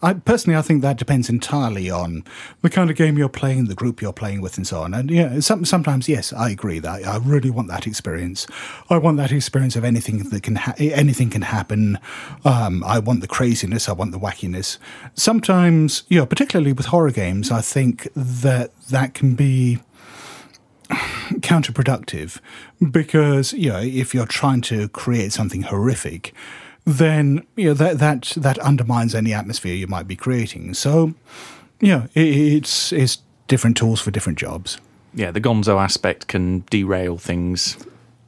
I personally, I think that depends entirely on the kind of game you're playing, the group you're playing with, and so on. And yeah, some, sometimes yes, I agree that I really want that experience. I want that experience of anything that can ha- anything can happen. Um, I want the craziness. I want the wackiness. Sometimes, know, particularly with horror games, I think that that can be counterproductive because you know if you're trying to create something horrific then you know that that that undermines any atmosphere you might be creating so you know it, it's it's different tools for different jobs Yeah, the gonzo aspect can derail things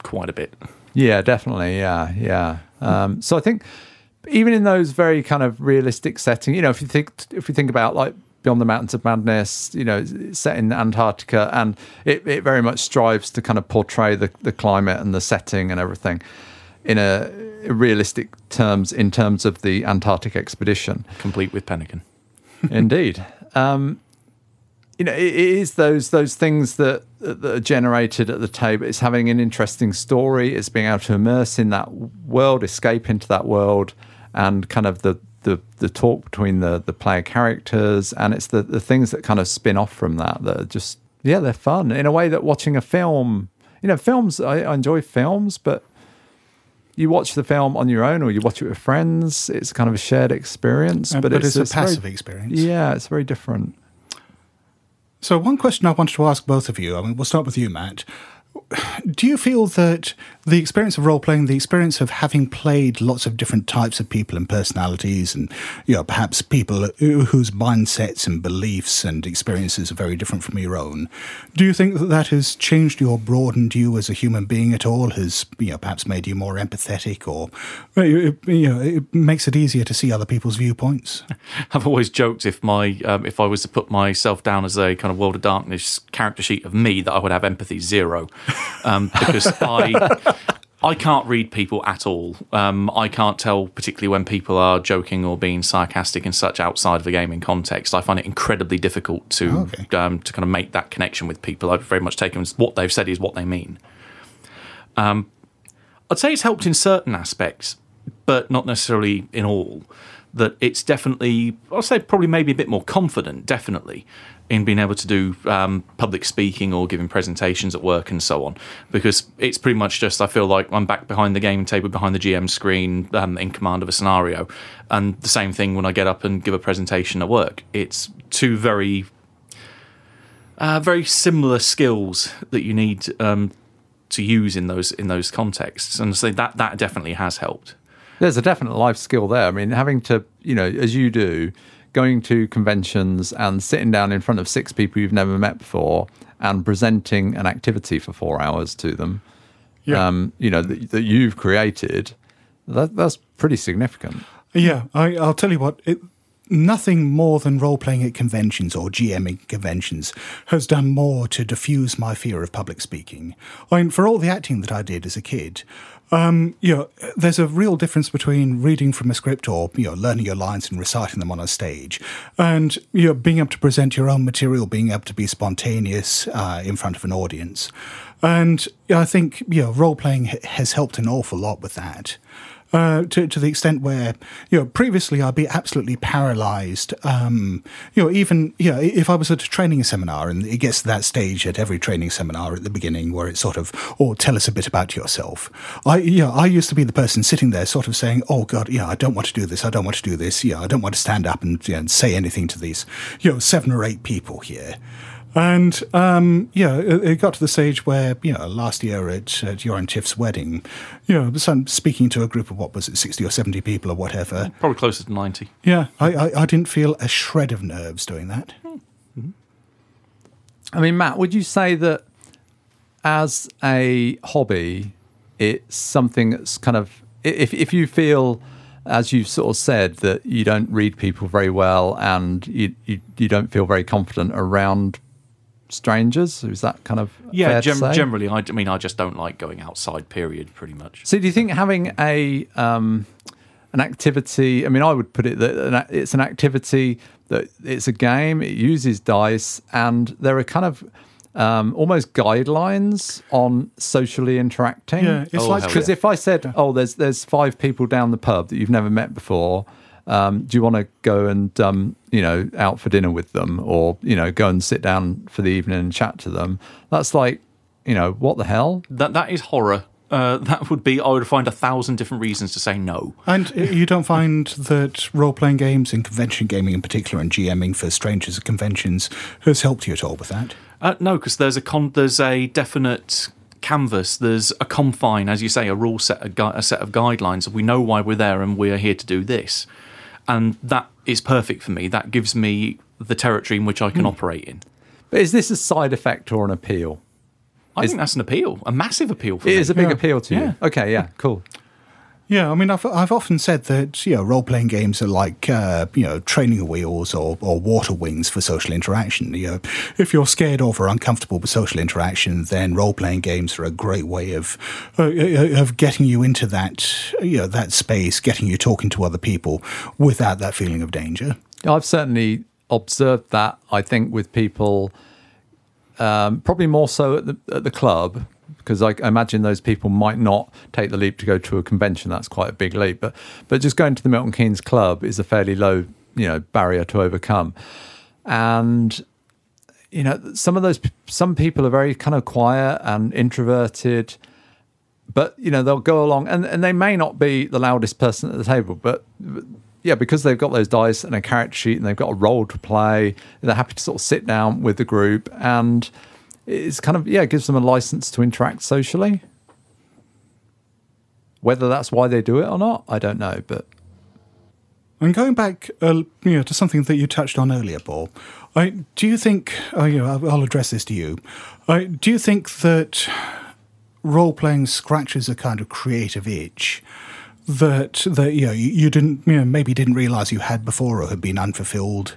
quite a bit. Yeah, definitely. Yeah, yeah. Um, so I think even in those very kind of realistic setting, you know, if you think if we think about like Beyond the Mountains of Madness, you know, set in Antarctica, and it, it very much strives to kind of portray the, the climate and the setting and everything in a realistic terms in terms of the Antarctic expedition. Complete with Pelican. Indeed. Um, you know, it, it is those those things that, that are generated at the table. It's having an interesting story. It's being able to immerse in that world, escape into that world, and kind of the the, the talk between the the player characters, and it's the the things that kind of spin off from that that are just yeah, they're fun in a way that watching a film. You know, films. I, I enjoy films, but you watch the film on your own or you watch it with friends. It's kind of a shared experience, but, but it's, a very- passive experience yeah, it's very different. So, one question I wanted to ask both of you, I mean, we'll start with you, Matt. Do you feel that the experience of role playing, the experience of having played lots of different types of people and personalities, and you know, perhaps people whose mindsets and beliefs and experiences are very different from your own, do you think that that has changed you or broadened you as a human being at all? Has you know, perhaps made you more empathetic, or you know, it makes it easier to see other people's viewpoints? I've always joked if my um, if I was to put myself down as a kind of World of Darkness character sheet of me that I would have empathy zero um, because I I can't read people at all. Um, I can't tell particularly when people are joking or being sarcastic and such outside of a gaming context. I find it incredibly difficult to Okay. um, to kind of make that connection with people. I've very much taken what they've said is what they mean. Um, I'd say it's helped in certain aspects, but not necessarily in all. That it's definitely, I'll say, probably maybe a bit more confident, definitely, in being able to do um, public speaking or giving presentations at work and so on. Because it's pretty much just, I feel like I'm back behind the game table, behind the GM screen, um, in command of a scenario. And the same thing when I get up and give a presentation at work. It's two very uh, very similar skills that you need um, to use in those in those contexts, and so that that definitely has helped. There's a definite life skill there. I mean, having to, you know, as you do, going to conventions and sitting down in front of six people you've never met before and presenting an activity for four hours to them, Yeah. um, you know, that, that you've created, that, that's pretty significant. Yeah, I, I'll tell you what. It, nothing more than role playing at conventions or GMing conventions has done more to diffuse my fear of public speaking. I mean, for all the acting that I did as a kid, um, you know, there's a real difference between reading from a script or you know learning your lines and reciting them on a stage, and you know being able to present your own material, being able to be spontaneous uh, in front of an audience, and you know, I think you know role playing has helped an awful lot with that uh, to, to the extent where, you know, previously I'd be absolutely paralyzed. Um, you know, even, you know, if I was at a training seminar and it gets to that stage at every training seminar at the beginning where it's sort of, or tell us a bit about yourself. I, you know, I used to be the person sitting there sort of saying, oh God, yeah, I don't want to do this. I don't want to do this. Yeah, I don't want to stand up and, know, say anything to these, you know, seven or eight people here. And um, yeah, it, it, got to the stage where you know last year at, at your and Tiff's wedding, you know, so I'm speaking to a group of what was it, sixty or seventy people or whatever. Probably closer to ninety. Yeah, I, I, I didn't feel a shred of nerves doing that. Mm-hmm. I mean, Matt, would you say that as a hobby, it's something that's kind of if if you feel as you've sort of said that you don't read people very well and you, you, you don't feel very confident around strangers? Is that kind of yeah? Gem- generally, I, I, mean, I just don't like going outside. Period. Pretty much. So, do you think having a um, an activity? I mean, I would put it that it's an activity that it's a game. It uses dice, and there are kind of um, almost guidelines on socially interacting. Yeah, it's oh, like because yeah. if I said, "Oh, there's there's five people down the pub that you've never met before," um, do you want to go and um, you know out for dinner with them, or you know go and sit down for the evening and chat to them? That's like you know what the hell? That that is horror. Uh, that would be I would find a thousand different reasons to say no. And you don't find that role playing games and convention gaming in particular, and GMing for strangers at conventions has helped you at all with that? Uh, no, because there's a con- there's a definite canvas. There's a confine, as you say, a rule set, a, gu- a set of guidelines. We know why we're there, and we are here to do this and that is perfect for me. That gives me the territory in which I can mm. operate in. But is this a side effect or an appeal? I is, think that's an appeal, a massive appeal for it me. It is a big yeah. appeal to you. Yeah. Okay, yeah, cool. Yeah, I mean, I've I've often said that you know role playing games are like uh, you know training wheels or, or water wings for social interaction. You know, if you're scared of or uncomfortable with social interaction, then role playing games are a great way of uh, uh, of getting you into that you know that space, getting you talking to other people without that feeling of danger. I've certainly observed that. I think with people, um, probably more so at the at the club because I imagine those people might not take the leap to go to a convention. That's quite a big leap, but but just going to the Milton Keynes Club is a fairly low you know barrier to overcome, and you know some of those some people are very kind of quiet and introverted but you know they'll go along and, and they may not be the loudest person at the table but, yeah because they've got those dice and a character sheet and they've got a role to play they're happy to sort of sit down with the group and it's kind of yeah, it gives them a license to interact socially. Whether that's why they do it or not, I don't know. But and going back, uh, you know, to something that you touched on earlier, Paul, I, do you think? Uh, you know, I'll, I'll address this to you. I, do you think that role playing scratches a kind of creative itch that that you know you, you didn't you know maybe didn't realize you had before or had been unfulfilled?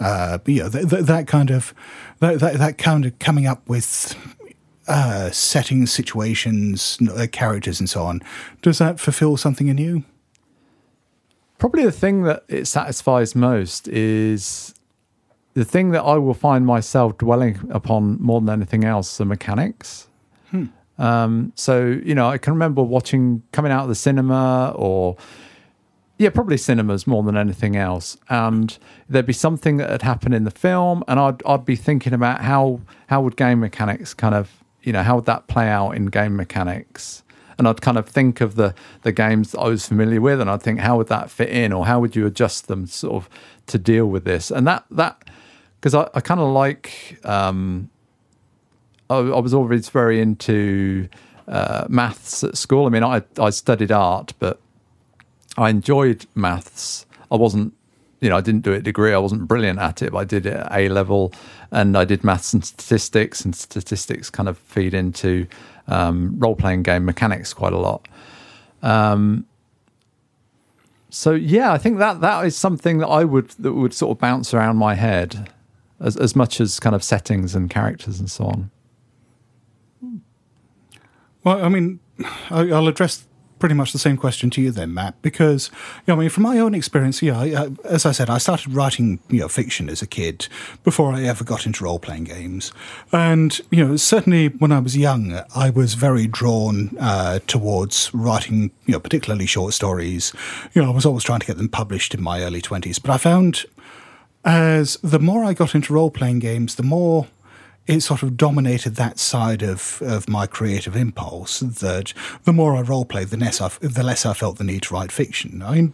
Uh, you know, th- th- that kind of that, that, that kind of coming up with uh, settings, situations, uh, characters, and so on. Does that fulfill something in you? Probably the thing that it satisfies most is the thing that I will find myself dwelling upon more than anything else the mechanics. Hmm. Um, so, you know, I can remember watching coming out of the cinema or yeah, probably cinemas more than anything else. And there'd be something that had happened in the film, and I'd I'd be thinking about how how would game mechanics kind of you know how would that play out in game mechanics. And I'd kind of think of the the games I was familiar with, and I'd think how would that fit in, or how would you adjust them sort of to deal with this. And that that because I, I kind of like um, I, I was always very into uh, maths at school. I mean, I I studied art, but I enjoyed maths. I wasn't, you know, I didn't do it degree. I wasn't brilliant at it, but I did it at A level, and I did maths and statistics, and statistics kind of feed into um, role playing game mechanics quite a lot. Um, So yeah, I think that that is something that I would that would sort of bounce around my head as as much as kind of settings and characters and so on. Well, I mean, I'll address pretty much the same question to you then, Matt, because you know, I mean, from my own experience, yeah, I, as I said, I started writing you know fiction as a kid before I ever got into role playing games, and you know, certainly when I was young, I was very drawn uh, towards writing, you know, particularly short stories. You know, I was always trying to get them published in my early twenties, but I found as the more I got into role playing games, the more it sort of dominated that side of, of my creative impulse. That the more I role played, the less I, the less I felt the need to write fiction. I mean,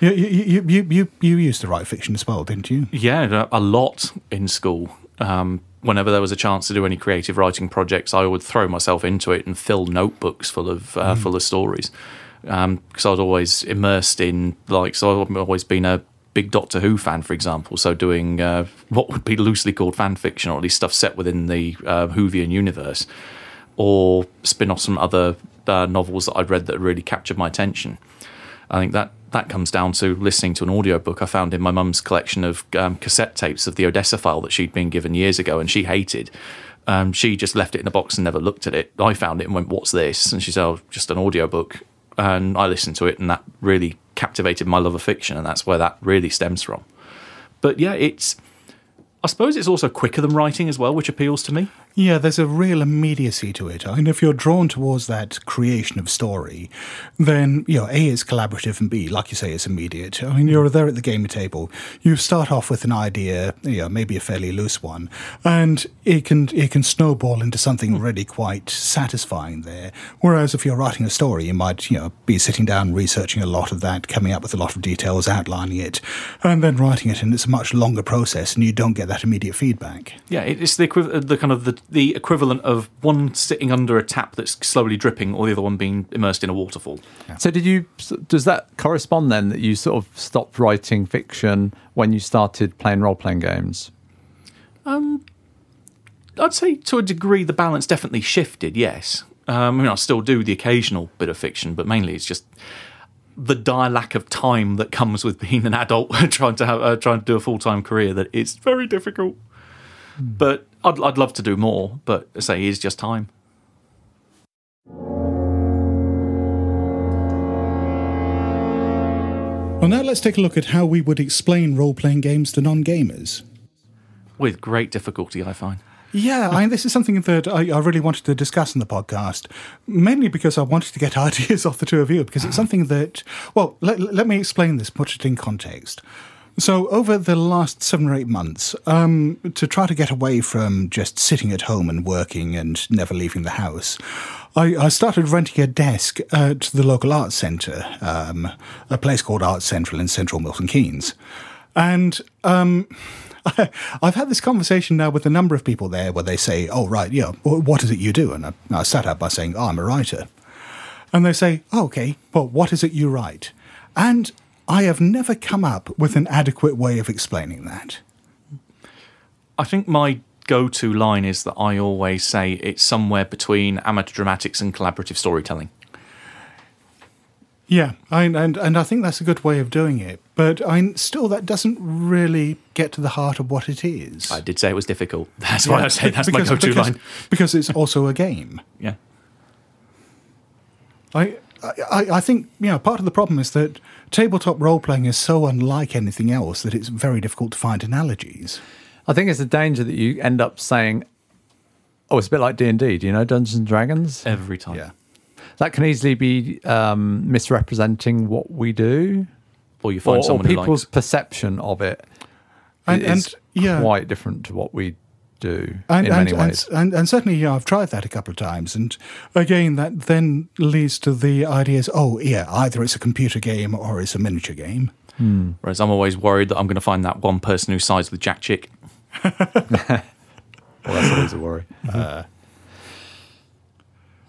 you you, you, you, you used to write fiction as well, didn't you? Yeah, a lot in school. Um, whenever there was a chance to do any creative writing projects, I would throw myself into it and fill notebooks full of uh, full of stories. Because I was always immersed in like, so I've always been a big Doctor Who fan, for example. So doing uh, what would be loosely called fan fiction, or at least stuff set within the uh, Whovian universe, or spin-offs from other uh, novels that I'd read that really captured my attention. I think that that comes down to listening to an audiobook I found in my mum's collection of um, cassette tapes of the Odessa file that she'd been given years ago and she hated. Um, she just left it in a box and never looked at it. I found it and went, What's this? And she said, Oh, just an audiobook. And I listened to it and that really captivated my love of fiction. And that's where that really stems from. But yeah, it's. I suppose it's also quicker than writing as well, which appeals to me. Yeah, there's a real immediacy to it. I mean, if you're drawn towards that creation of story, then, you know, A, it's collaborative, and B, like you say, it's immediate. I mean, you're there at the gamer table. You start off with an idea, you know, maybe a fairly loose one, and it can, it can snowball into something hmm. really quite satisfying there. Whereas if you're writing a story, you might, you know, be sitting down, researching a lot of that, coming up with a lot of details, outlining it, and then writing it, and it's a much longer process, and you don't get that immediate feedback. Yeah, it's the equiv- uh, the kind of the, the equivalent of one sitting under a tap that's slowly dripping, or the other one being immersed in a waterfall. So did you? Does that correspond then that you sort of stopped writing fiction when you started playing role playing games? Um, I'd say to a degree the balance definitely shifted. Yes, um, I mean I still do the occasional bit of fiction, but mainly it's just the dire lack of time that comes with being an adult trying to have uh, trying to do a full time career. That it's very difficult. But I'd I'd love to do more, but I say it's just time. Well, now let's take a look at how we would explain role playing games to non gamers. With great difficulty, I find. Yeah, I mean, this is something that I, I really wanted to discuss in the podcast, mainly because I wanted to get ideas off the two of you, because it's something that, well, let, let me explain this, put it in context. So, over the last seven or eight months, um, to try to get away from just sitting at home and working and never leaving the house, I, I started renting a desk at the local arts centre, um, a place called Arts Central in central Milton Keynes. And um, I've had this conversation now with a number of people there where they say, Oh, right, yeah, what is it you do? And I, I sat up by saying, Oh, I'm a writer. And they say, oh, Okay, well, what is it you write? And I have never come up with an adequate way of explaining that. I think my go-to line is that I always say it's somewhere between amateur dramatics and collaborative storytelling. Yeah, I, and and I think that's a good way of doing it. But I still that doesn't really get to the heart of what it is. I did say it was difficult. That's why I say that's because, my go-to because, line. because it's also a game. Yeah. I, I I think you know part of the problem is that tabletop role playing is so unlike anything else that it's very difficult to find analogies. I think it's a danger that you end up saying, "Oh, it's a bit like D and D." Do you know Dungeons and Dragons? Every time. Yeah. That can easily be um, misrepresenting what we do, Or you find or, or someone who people's likes. perception of it And- is and, yeah. quite different to what we do And, in and, many ways. and, and certainly, yeah, I've tried that a couple of times. And again, that then leads to the ideas oh, yeah, either it's a computer game or it's a miniature game. Whereas I'm always worried that I'm going to find that one person who sides with Jack Chick. Well, that's always a worry.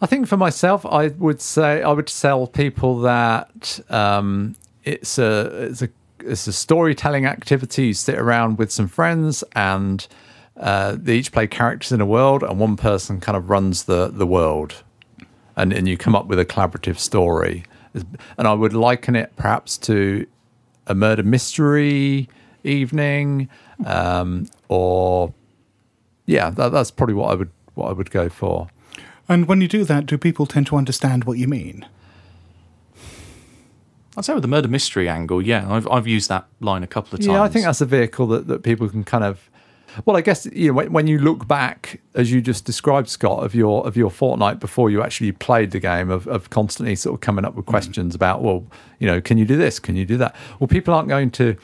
I think for myself, I would say I would tell people that um, it's a it's a it's a storytelling activity. You sit around with some friends, and uh, they each play characters in a world, and one person kind of runs the the world, and and you come up with a collaborative story. and I would liken it perhaps to a murder mystery evening, um, or yeah, that, that's probably what I would what I would go for. And when you do that, do people tend to understand what you mean? I'd say with the murder mystery angle, yeah, I've, I've used that line a couple of times. Yeah, I think that's a vehicle that, that people can kind of. Well, I guess you know when, when you look back, as you just described, Scott, of your of your fortnight before you actually played the game, of, of constantly sort of coming up with mm. questions about, well, you know, can you do this? Can you do that? Well, people aren't going to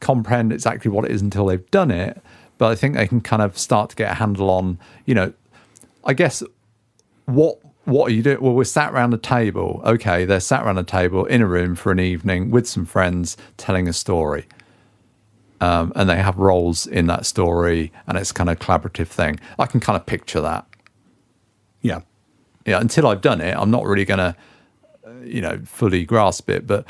comprehend exactly what it is until they've done it, but I think they can kind of start to get a handle on, you know, I guess what what are you doing? Well, we're sat around a table. Okay, they're sat around a table in a room for an evening with some friends telling a story. Um, and they have roles in that story, and it's kind of collaborative thing. I can kind of picture that. Yeah. Yeah, until I've done it, I'm not really going to, you know, fully grasp it. But,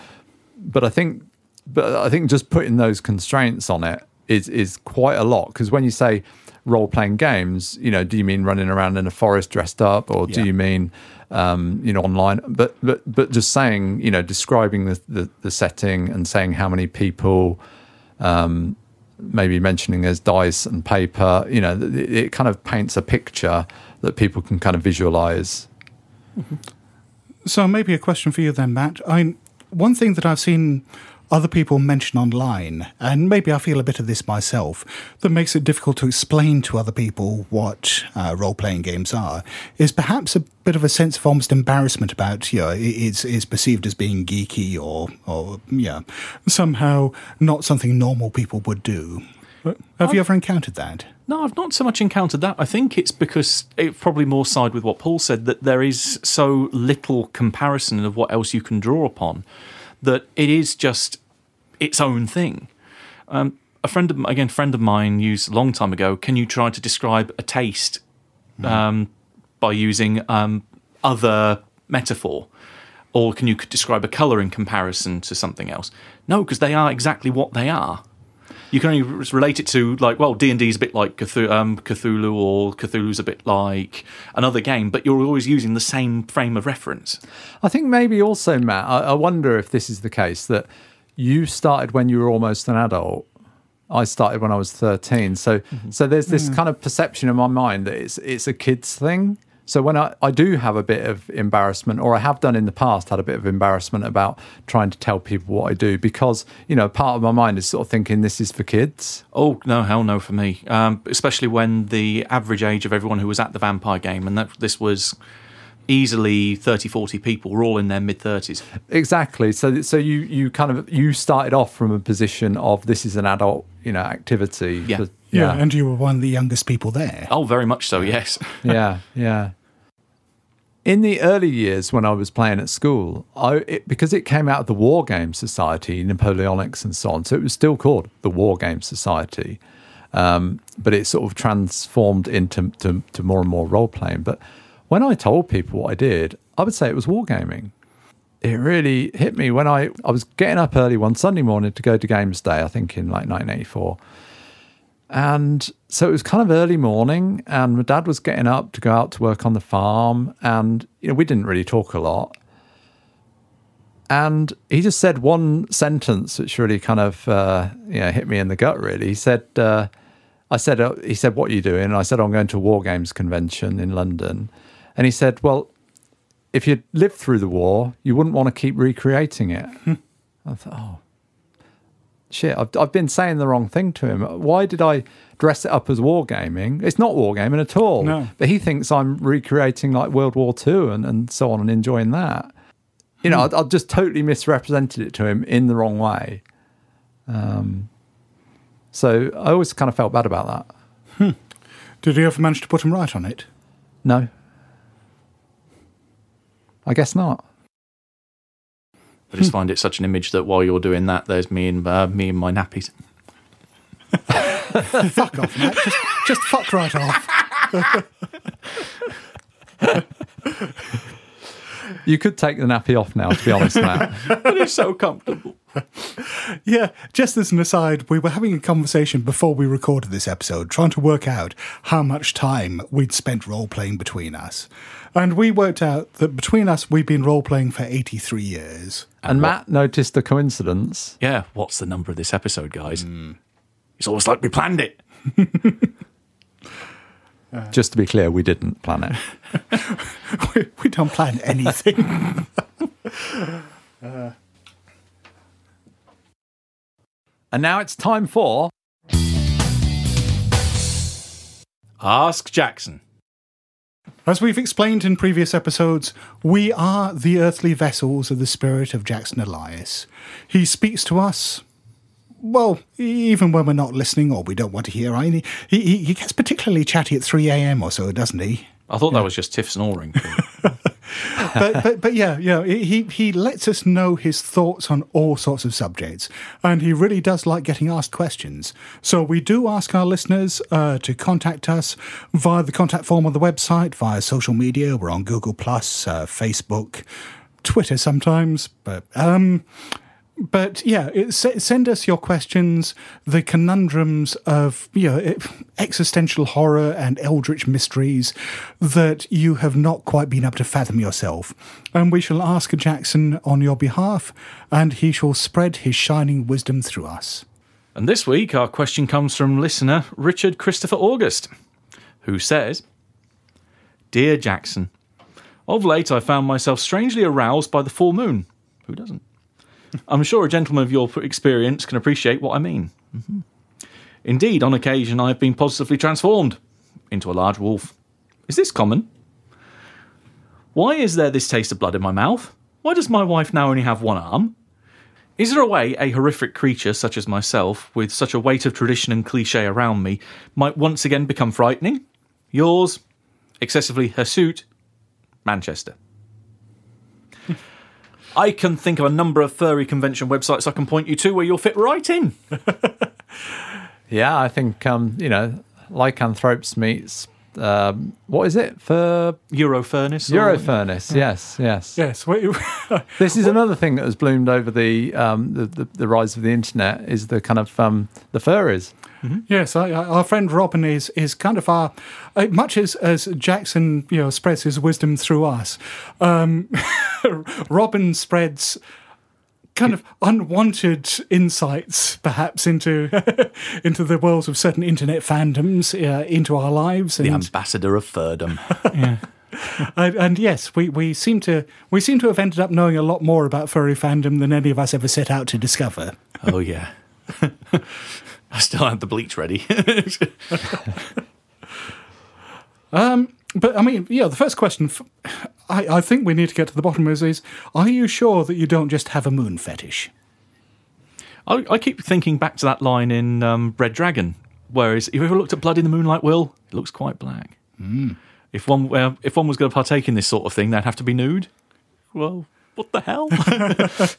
but I think, but I think just putting those constraints on it is is quite a lot. Because when you say role playing games, you know, do you mean running around in a forest dressed up, or do you mean, um, you know, online? But but but just saying, you know, describing the the, the setting and saying how many people. Um, maybe mentioning there's dice and paper, you know, it, it kind of paints a picture that people can kind of visualize. So maybe a question for you then, Matt. I one thing that I've seen other people mention online, and maybe I feel a bit of this myself, that makes it difficult to explain to other people what uh, role-playing games are, is perhaps a bit of a sense of almost embarrassment about, you know, it- it's, it's perceived as being geeky or, or yeah, somehow not something normal people would do. Have you ever encountered that? No, I've not so much encountered that. I think it's because it probably more side with what Paul said that there is so little comparison of what else you can draw upon that it is just its own thing. Um, a friend of again, friend of mine used a long time ago. Can you try to describe a taste um, by using um, other metaphor? Or can you describe a color in comparison to something else? No, because they are exactly what they are you can only relate it to like well D and D is a bit like Cthulhu, um, Cthulhu or Cthulhu's a bit like another game, but you're always using the same frame of reference. I think maybe also, Matt, I, I wonder if this is the case that you started when you were almost an adult. I started when I was 13. So so there's this kind of perception in my mind that it's it's a kid's thing. So when I, I do have a bit of embarrassment, or I have done in the past, had a bit of embarrassment about trying to tell people what I do because, you know, part of my mind is sort of thinking this is for kids. Oh no, hell no for me. Um, especially when the average age of everyone who was at the vampire game, and that this was easily 30, 40 people, were all in their mid thirties. Exactly. So so you you kind of you started off from a position of this is an adult, you know, activity. Yeah. for- Yeah, and you were one of the youngest people there. Oh, very much so. Yes. yeah, yeah. In the early years when I was playing at school, I it, because it came out of the War Game Society, Napoleonics and so on, so it was still called the War Game Society, um, but it sort of transformed into to, to more and more role playing. But when I told people what I did, I would say it was wargaming. It really hit me when I I was getting up early one Sunday morning to go to Games Day, I think in like 1984. And so it was kind of early morning, and my dad was getting up to go out to work on the farm. And, you know, we didn't really talk a lot. And he just said one sentence which really kind of, uh, you know, hit me in the gut, really. He said, uh, I said, uh, he said, what are you doing? And I said, I'm going to a War Games convention in London. And he said, well, if you'd lived through the war, you wouldn't want to keep recreating it. Hmm. I thought, oh, shit, I've, I've been saying the wrong thing to him. Why did I dress it up as wargaming? It's not wargaming at all. No. But he thinks I'm recreating like World War II and, and so on and enjoying that. You know, hmm. I, I've just totally misrepresented it to him in the wrong way. Um, so I always kind of felt bad about that. Hmm. Did you ever manage to put him right on it? No. I guess not. I just find it such an image that while you're doing that, there's me and uh, me and my nappies. fuck off, mate. Just, just fuck right off. You could take the nappy off now, to be honest, Matt. But it's so comfortable. Yeah, just as an aside, we were having a conversation before we recorded this episode, trying to work out how much time we'd spent role playing between us. And we worked out that between us, we've been role playing for 83 years. And Matt noticed the coincidence. Yeah, what's the number of this episode, guys? It's almost like we planned it. Just to be clear, we didn't plan it. We, we don't plan anything. and now it's time for. Ask Jackson. As we've explained in previous episodes, we are the earthly vessels of the spirit of Jackson Elias. He speaks to us, well, even when we're not listening or we don't want to hear. He, he, he gets particularly chatty at 3 a.m. or so, doesn't he? I thought that was just Tiff snoring. but, but but yeah, yeah, he he lets us know his thoughts on all sorts of subjects, and he really does like getting asked questions. So we do ask our listeners uh, to contact us via the contact form on the website, via social media. We're on Google Plus, uh, Facebook, Twitter sometimes, but um. But yeah, it, send us your questions, the conundrums of you know existential horror and eldritch mysteries that you have not quite been able to fathom yourself, and we shall ask Jackson on your behalf, and he shall spread his shining wisdom through us. and this week, our question comes from listener Richard Christopher August, who says Dear Jackson, of late I found myself strangely aroused by the full moon. Who doesn't? I'm sure a gentleman of your experience can appreciate what I mean. Mhm. Indeed, on occasion I have been positively transformed into a large wolf. Is this common? Why is there this taste of blood in my mouth? Why does my wife now only have one arm? Is there a way a horrific creature such as myself, with such a weight of tradition and cliche around me, might once again become frightening? Yours, excessively hirsute, Manchester. I can think of a number of furry convention websites I can point you to where you'll fit right in. Yeah, I think um, you know, lycanthropes meets um, what is it for Eurofurence. Eurofurence? Yes, yes. Yes, This is another thing that has bloomed over the, um, the, the the rise of the internet is the kind of um, the furries. Yes, I, I, our friend Robin is is kind of our uh, much as as Jackson you know spreads his wisdom through us. Um, Robin spreads kind of unwanted insights, perhaps into into the worlds of certain internet fandoms uh, into our lives, The ambassador of furdom. and and yes, we, we seem to we seem to have ended up knowing a lot more about furry fandom than any of us ever set out to discover. oh, yeah. I still had the bleach ready. But I mean, yeah, the first question f- I, I think we need to get to the bottom is, is are you sure that you don't just have a moon fetish? I, I keep thinking back to that line in um, Red Dragon, whereas if you ever looked at Blood in the Moonlight Will, it looks quite black. If one well, if one was going to partake in this sort of thing, they'd have to be nude. Well, what the hell?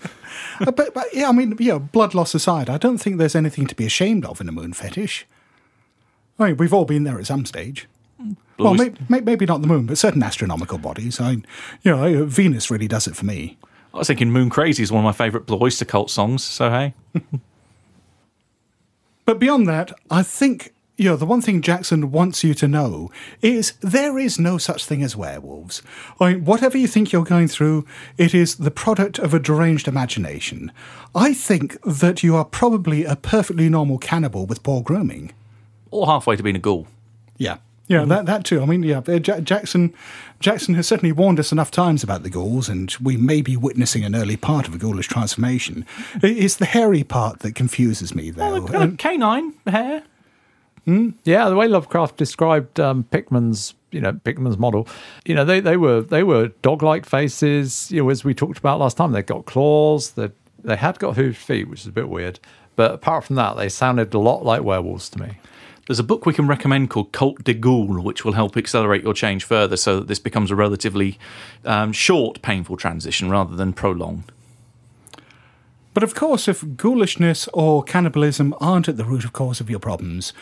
Uh, but, but yeah, I mean, yeah, blood loss aside, I don't think there's anything to be ashamed of in a moon fetish. I mean, we've all been there at some stage. Well, Always- may, may, maybe not the moon, but certain astronomical bodies. I, you know, uh, Venus really does it for me. I was thinking Moon Crazy is one of my favourite Blue Öyster Cult songs. So hey, But beyond that, I think you know the one thing Jackson wants you to know is there is no such thing as werewolves. I mean, whatever you think you're going through, it is the product of a deranged imagination. I think that you are probably a perfectly normal cannibal with poor grooming. or halfway to being a ghoul. Yeah. Yeah, that that too. I mean, yeah, uh, Ja- Jackson Jackson has certainly warned us enough times about the ghouls, and we may be witnessing an early part of a ghoulish transformation. It's the hairy part that confuses me, though. Of canine hair. Yeah, the way Lovecraft described um, Pickman's, you know, Pickman's model, you know, they, they were they were dog-like faces. You know, as we talked about last time, they got claws. They they had got hooved feet, which is a bit weird. But apart from that, they sounded a lot like werewolves to me. There's a book we can recommend called Cultes des Goules, which will help accelerate your change further so that this becomes a relatively um, short, painful transition rather than prolonged. But of course, if ghoulishness or cannibalism aren't at the root of cause of your problems,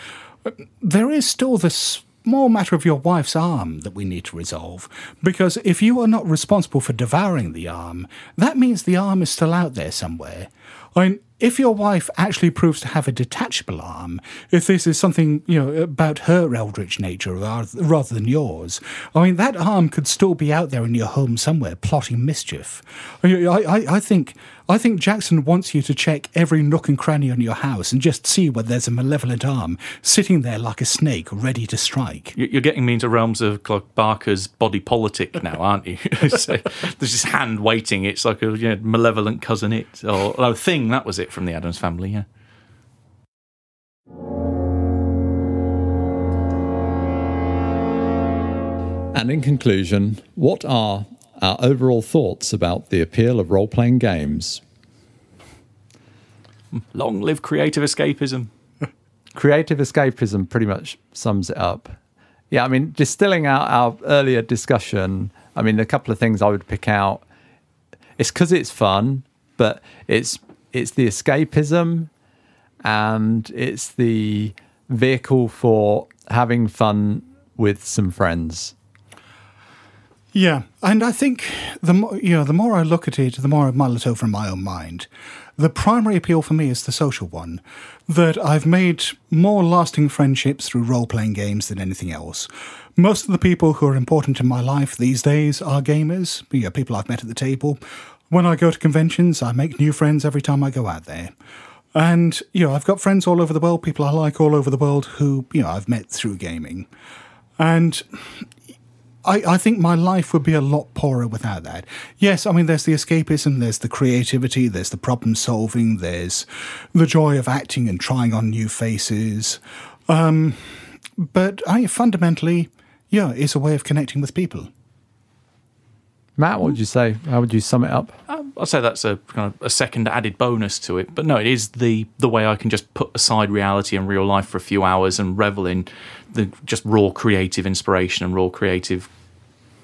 there is still the small matter of your wife's arm that we need to resolve. Because if you are not responsible for devouring the arm, that means the arm is still out there somewhere. I if your wife actually proves to have a detachable arm, if this is something you know about her eldritch nature rather than yours, I mean that arm could still be out there in your home somewhere plotting mischief. I, I, I think I think Jackson wants you to check every nook and cranny on your house and just see whether there's a malevolent arm sitting there like a snake ready to strike. You- You're getting me into realms of like Barker's body politic now, aren't you? so, there's this hand waiting. It's like a you know, malevolent Cousin Itt or a thing. That was it from the Addams Family. Yeah. And in conclusion, what are our overall thoughts about the appeal of role playing games? Long live creative escapism. Creative escapism pretty much sums it up. Yeah, I mean, distilling out our earlier discussion, I mean, a couple of things I would pick out. It's because it's fun, but it's it's the escapism and it's the vehicle for having fun with some friends. Yeah, and I think the more you know, the more I look at it, the more I mull it over in my own mind. The primary appeal for me is the social one, that I've made more lasting friendships through role playing games than anything else. Most of the people who are important in my life these days are gamers, you know, people I've met at the table. When I go to conventions, I make new friends every time I go out there. And, you know, I've got friends all over the world, people I like all over the world who, you know, I've met through gaming. And I, I think my life would be a lot poorer without that. Yes, I mean, there's the escapism, there's the creativity, there's the problem solving, there's the joy of acting and trying on new faces. Um, but I fundamentally, yeah, it's a way of connecting with people. Matt, what would you say? How would you sum it up? Um, I'd say that's a kind of a second added bonus to it. But no, it is the the way I can just put aside reality and real life for a few hours and revel in the just raw creative inspiration and raw creative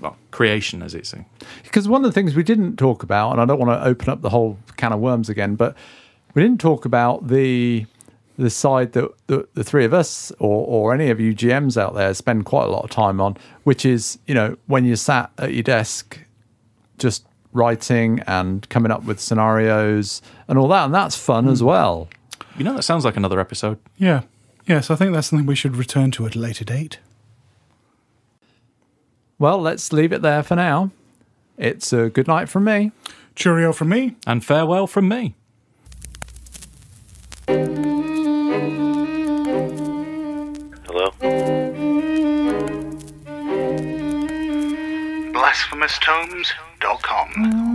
well, creation, as it's saying. Because one of the things we didn't talk about, and I don't want to open up the whole can of worms again, but we didn't talk about the the side that the, the three of us or, or any of you GMs out there spend quite a lot of time on, which is, you know, when you're sat at your desk just writing and coming up with scenarios and all that. And that's fun as hmm. well. You know, that sounds like another episode. Yeah. Yes, I think that's something we should return to at a later date. Well, let's leave it there for now. It's a good night from me. Cheerio from me. And farewell from me. Hello? BlasphemousTomes.com.